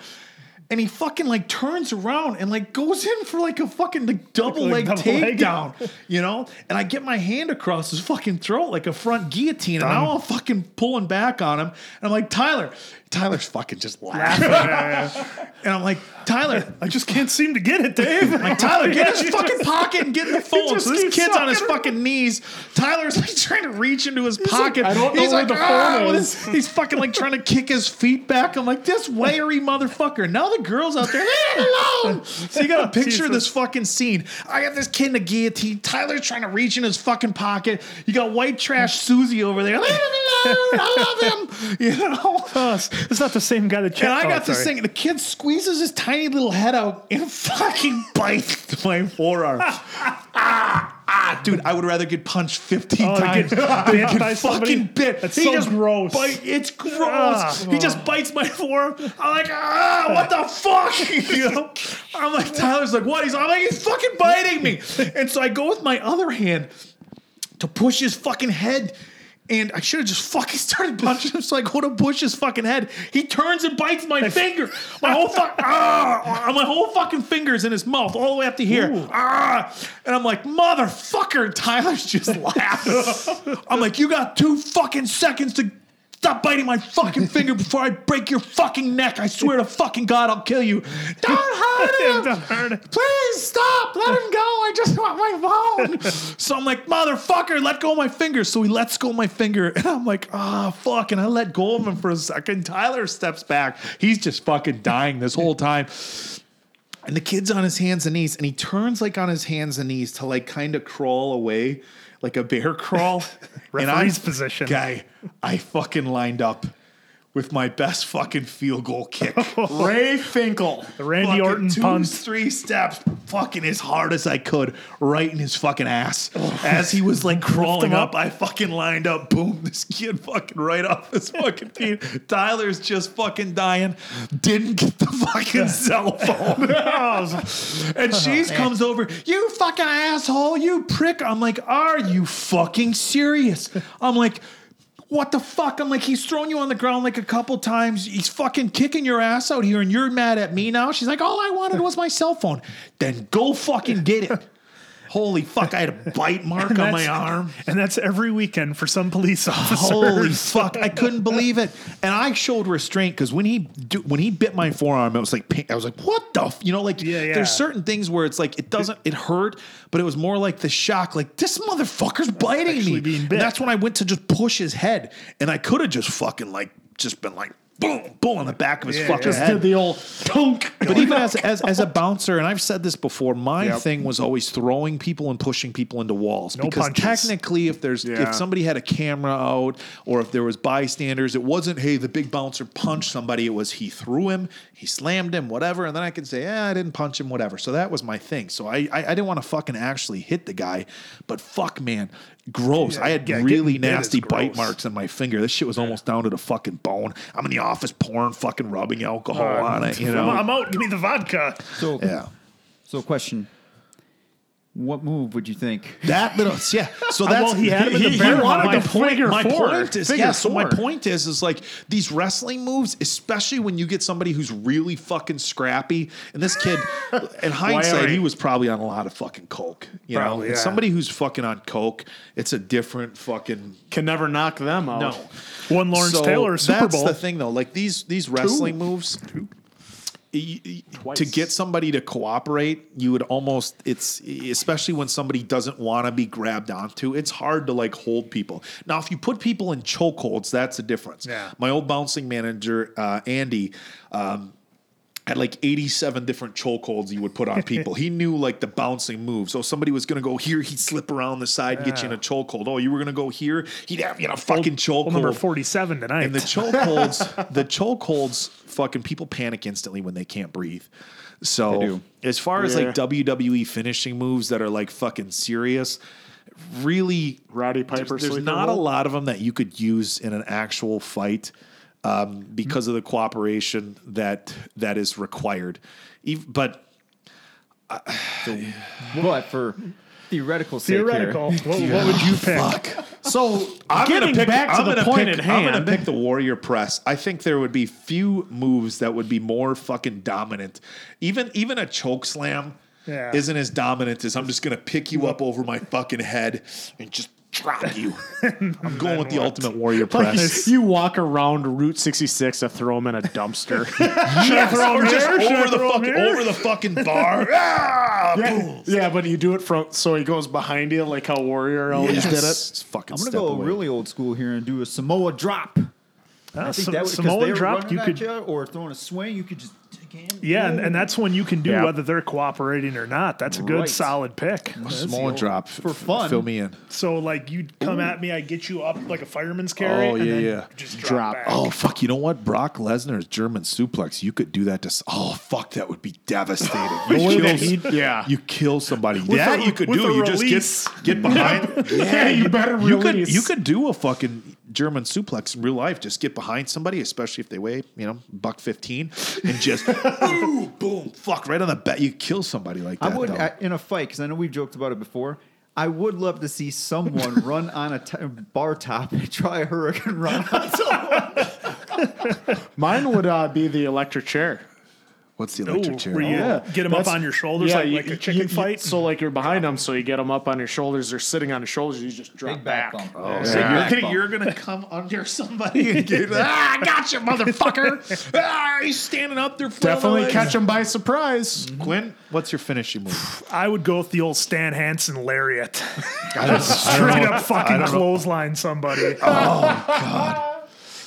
And he fucking like turns around and like goes in for like a fucking like double leg Like leg. takedown, [LAUGHS] you know? And I get my hand across his fucking throat like a front guillotine. And now I'm fucking pulling back on him. And I'm like, Tyler, Tyler's fucking just laughing. [LAUGHS] and I'm like, Tyler, I just can't seem to get it, Dave. like Tyler, get his [LAUGHS] fucking pocket and get in the [LAUGHS] phone. So this kid's on his fucking knees. Tyler's like trying to reach into his pocket. "I don't know he's where like, the phone "Ah," is." he's fucking like trying to kick his feet back. I'm like, this wiry motherfucker. Now the girl's out there, leave it alone. So you got a picture of this fucking scene. I got this kid in a guillotine. Tyler's trying to reach in his fucking pocket. You got white trash Susie over there. Leave him alone. I love him. You know? Oh, it's, not the same guy that. Checked out. And I oh, got this sorry. thing. The kid squeezes his tiny little head out and [LAUGHS] fucking bites my forearm. ah, [LAUGHS] ah, dude! I would rather get punched fifteen Oh, times get than [LAUGHS] get somebody? fucking bit. That's he so just gross. Bite, it's gross. Ah. he just bites my forearm. I'm like, ah, what the fuck? You know? I'm like, Tyler's like, what? He's I'm like, he's fucking biting me. And so I go with my other hand to push his fucking head. And I should have just fucking [LAUGHS] started punching him. So I go to push his fucking head. He turns and bites my finger. My whole fuck, [LAUGHS] ah, my whole fucking fingers in his mouth, all the way up to here. Ah, and I'm like, motherfucker. Tyler's just laughing. [LAUGHS] I'm like, you got two fucking seconds to stop biting my fucking finger before I break your fucking neck. I swear to fucking God, I'll kill you. Don't [LAUGHS] hurt him. Don't hurt him. Please stop. Let him go. I just want my phone. [LAUGHS] so I'm like, motherfucker, let go of my finger. So he lets go of my finger. [LAUGHS] And I'm like, ah, fuck. And I let go of him for a second. Tyler steps back. He's just fucking dying this whole time. And the kid's on his hands and knees, and he turns like on his hands and knees to like kind of crawl away, like a bear crawl. [LAUGHS] and I, Referee's position. guy, I fucking lined up with my best fucking field goal kick. [LAUGHS] Ray Finkel. The Randy Fucking Orton two, punt. three steps, fucking as hard as I could, right in his fucking ass. As he was like [LAUGHS] crawling up, up. I fucking lined up. Boom, this kid fucking right off his fucking feet. Tyler's just fucking dying. Didn't get the fucking [LAUGHS] cell phone. Oh, And she's comes over, you fucking asshole, you prick. I'm like, are you fucking serious? I'm like, what the fuck? I'm like, he's thrown you on the ground like a couple times. He's fucking kicking your ass out here, and you're mad at me now. She's like, all I wanted was my cell phone. Then go fucking get it. Holy fuck! I had a [LAUGHS] bite mark on my arm. and that's every weekend for some police [LAUGHS] officers. Holy fuck! I couldn't believe it, and I showed restraint because when he do, when he bit my forearm, it was like pain- I was like, "What the?" F-? You know, like Yeah, yeah. there's certain things where it's like it doesn't it hurt, but it was more like the shock, like this motherfucker's biting me. Actually being And that's when I went to just push his head, and I could have just fucking like just been like boom, boom on the back of his fucking Just head. did the old tunk. But even as, [LAUGHS] as as a bouncer, and I've said this before, my Yep. thing was always throwing people and pushing people into walls. No because punches. technically, if there's Yeah. if somebody had a camera out or if there was bystanders, it wasn't hey the big bouncer punched somebody. It was he threw him, he slammed him, whatever, and then I could say yeah I didn't punch him, whatever. So that was my thing. So I I, I didn't want to fucking actually hit the guy, but fuck man, gross. I had yeah, really getting nasty bite marks on my finger. This shit was almost down to the fucking bone. I'm in the office pouring fucking rubbing alcohol on it. You know. I'm out. Give me the vodka. So, Yeah. so question: What move would you think? That little, yeah. So [LAUGHS] Uh, that's well, he had him the he bear wanted point. My four. point is, Figure yeah. So my point is, is like these wrestling moves, especially when you get somebody who's really fucking scrappy. And this kid, [LAUGHS] in hindsight, he was probably on a lot of fucking coke. You Probably, know, And yeah. somebody who's fucking on coke, it's a different fucking Can never knock them out. no. One Lawrence So Taylor Super that's Bowl. the thing, though. Like these these wrestling moves, y- y- to get somebody to cooperate, you would almost it's especially when somebody doesn't want to be grabbed onto. It's hard to like hold people. Now, if you put people in chokeholds, that's a difference. Yeah. My old bouncing manager, uh, Andy. Um, had like 87 different chokeholds he would put on people. he knew like the bouncing moves. So if somebody was going to go here, he'd slip around the side and get you in a chokehold. Oh, you were going to go here, he'd have you in a fucking chokehold. Well, number 47 tonight. And the chokeholds, [LAUGHS] the chokeholds, fucking people panic instantly when they can't breathe. So as far as Yeah. like WWE finishing moves that are like fucking serious, really, Roddy Piper there's, there's sleeper not a lot of them that you could use in an actual fight um, because of the cooperation that that is required. Ev- But [SIGHS] But for theoretical sake Theoretical. here, What, what would you pick? So I'm getting gonna pick, back to I'm the gonna point pick, at I'm gonna pick the Warrior Press. I think there would be few moves that would be more fucking dominant. Even even a choke slam Yeah. isn't as dominant as I'm just gonna pick you up over my fucking head and just drop you. I'm going with the Ultimate Warrior Press. [LAUGHS] you walk around Route 66 to throw them in a dumpster. yes, throw or him just? Should I over the throw him fucking here? over the fucking [LAUGHS] bar. ah, boom. yeah, but you do it from so he goes behind you like how Warrior always did it. It's fucking I'm gonna step go away. really old school here and do a Samoan drop. Uh, I think Sam- that would, 'cause Samoan they were drop, running you at could. you or throwing a swing, you could just take hand. Yeah, and, and that's when you can do Yeah. whether they're cooperating or not. That's a good Right. solid pick. Small drop for fun. Fill me in. So like you'd come at me, I get you up like a fireman's carry. Oh, and yeah, then yeah. Just drop. Drop. Back. Oh fuck! You know what? Brock Lesnar's German suplex. You could do that to. Oh fuck! That would be devastating. [LAUGHS] You, way kill, he- yeah. you kill somebody. that a- you could do. You release. just get get behind. [LAUGHS] Yeah, you better You could release. you could do a fucking German suplex in real life. Just get behind somebody, especially if they weigh you know buck fifteen, and just [LAUGHS] boom, boom, fuck right on the back. You kill somebody like that. I would though. I- in a fight because I know we've joked about it before. I would love to see someone [LAUGHS] run on a t- bar top and try a hurricanrana on someone. Mine would uh, be the electric chair. What's the Ooh, electric chair? where you Yeah, get them up on your shoulders like, you- like a chicken you- fight. So like you're behind them, so you get them up on your shoulders. They're sitting on your shoulders. You just drop Big back back. bump. Yeah. So Yeah. you're, Back gonna, bump. you're gonna come under somebody and get [LAUGHS] ah, I got you, motherfucker. [LAUGHS] ah, he's standing up there. Definitely catch them by surprise. Quinn, what's your finishing move? I would go with the old Stan Hansen lariat. [LAUGHS] Straight up fucking clothesline somebody. Oh god.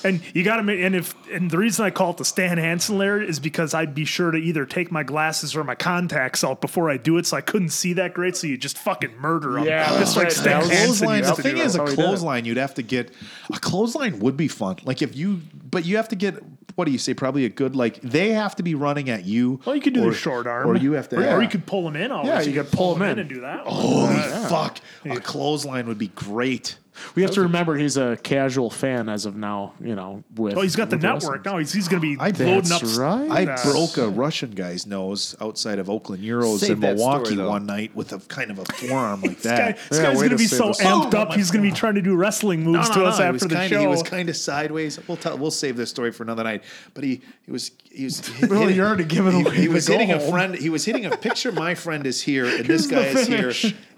And you got to make, and if, and the reason I call it the Stan Hansen lariat is because I'd be sure to either take my glasses or my contacts out before I do it, so I couldn't see that great. So you just fucking murder them, Yeah, just like. Stan That was- Hansen clothesline. The thing is, a That's how he did it. clothesline. You'd have to get a clothesline would be fun. Like if you, but you have to get what do you say? Probably a good like they have to be running at you. Well, you could do or, the short arm, or you have to. or, or you could pull them in. Always. Yeah, you could pull them in. and do that. Oh, Holy fuck! A clothesline would be great. We have to remember he's a casual fan as of now. You know, with Oh, he's got the with network now. He's, he's going to be I- loading up. That's right. I broke a Russian guy's nose outside of Oakland Euros Save in that Milwaukee story, though. one night with a kind of a forearm like [LAUGHS] This, guy, that. this Yeah, guy's way going to to be save so this. amped Oh, up. [LAUGHS] He's going to be trying to do wrestling moves to us he after was the kinda, show. He was kind of sideways. We'll tell, we'll save this story for another night. But he he was he was hit- [LAUGHS] Well, hitting- you're already giving he, away He the was hitting a goal. friend. He was hitting a picture. My friend is here, and this guy is here,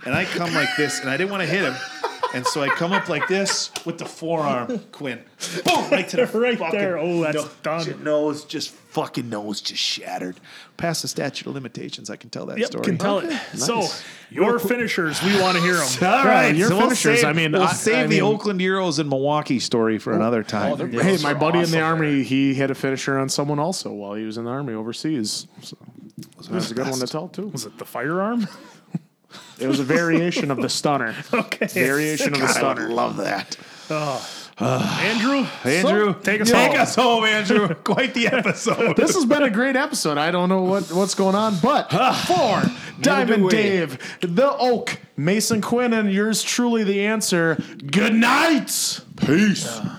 and I come like this, and I didn't want to hit him. And so I come up like this with the forearm, Quinn. Boom! Right to the [LAUGHS] Right fucking there. Oh, that's done. Your nose just fucking nose just shattered. Past the statute of limitations, I can tell that Yep, story. can tell it. So your finishers, we want to hear them. [LAUGHS] All right, your so we'll finishers. save- I mean, we'll I- save I the mean- Oakland Euros and Milwaukee story for oh. another time. Oh, hey, my buddy in the army, he had a finisher on someone also while he was in the army overseas. So that's a good one to tell too. Was it the firearm? [LAUGHS] It was a variation of the stunner. [LAUGHS] okay. Variation of the God, I stunner. would love that. Oh. [SIGHS] Andrew, [SIGHS] Andrew, take us take home. us home, Andrew. [LAUGHS] Quite the episode. This has been a great episode. I don't know what, what's going on, but [SIGHS] for Diamond we. Dave, the Oak, Mason Quinn, and yours truly, the answer. Good night. Peace. Uh,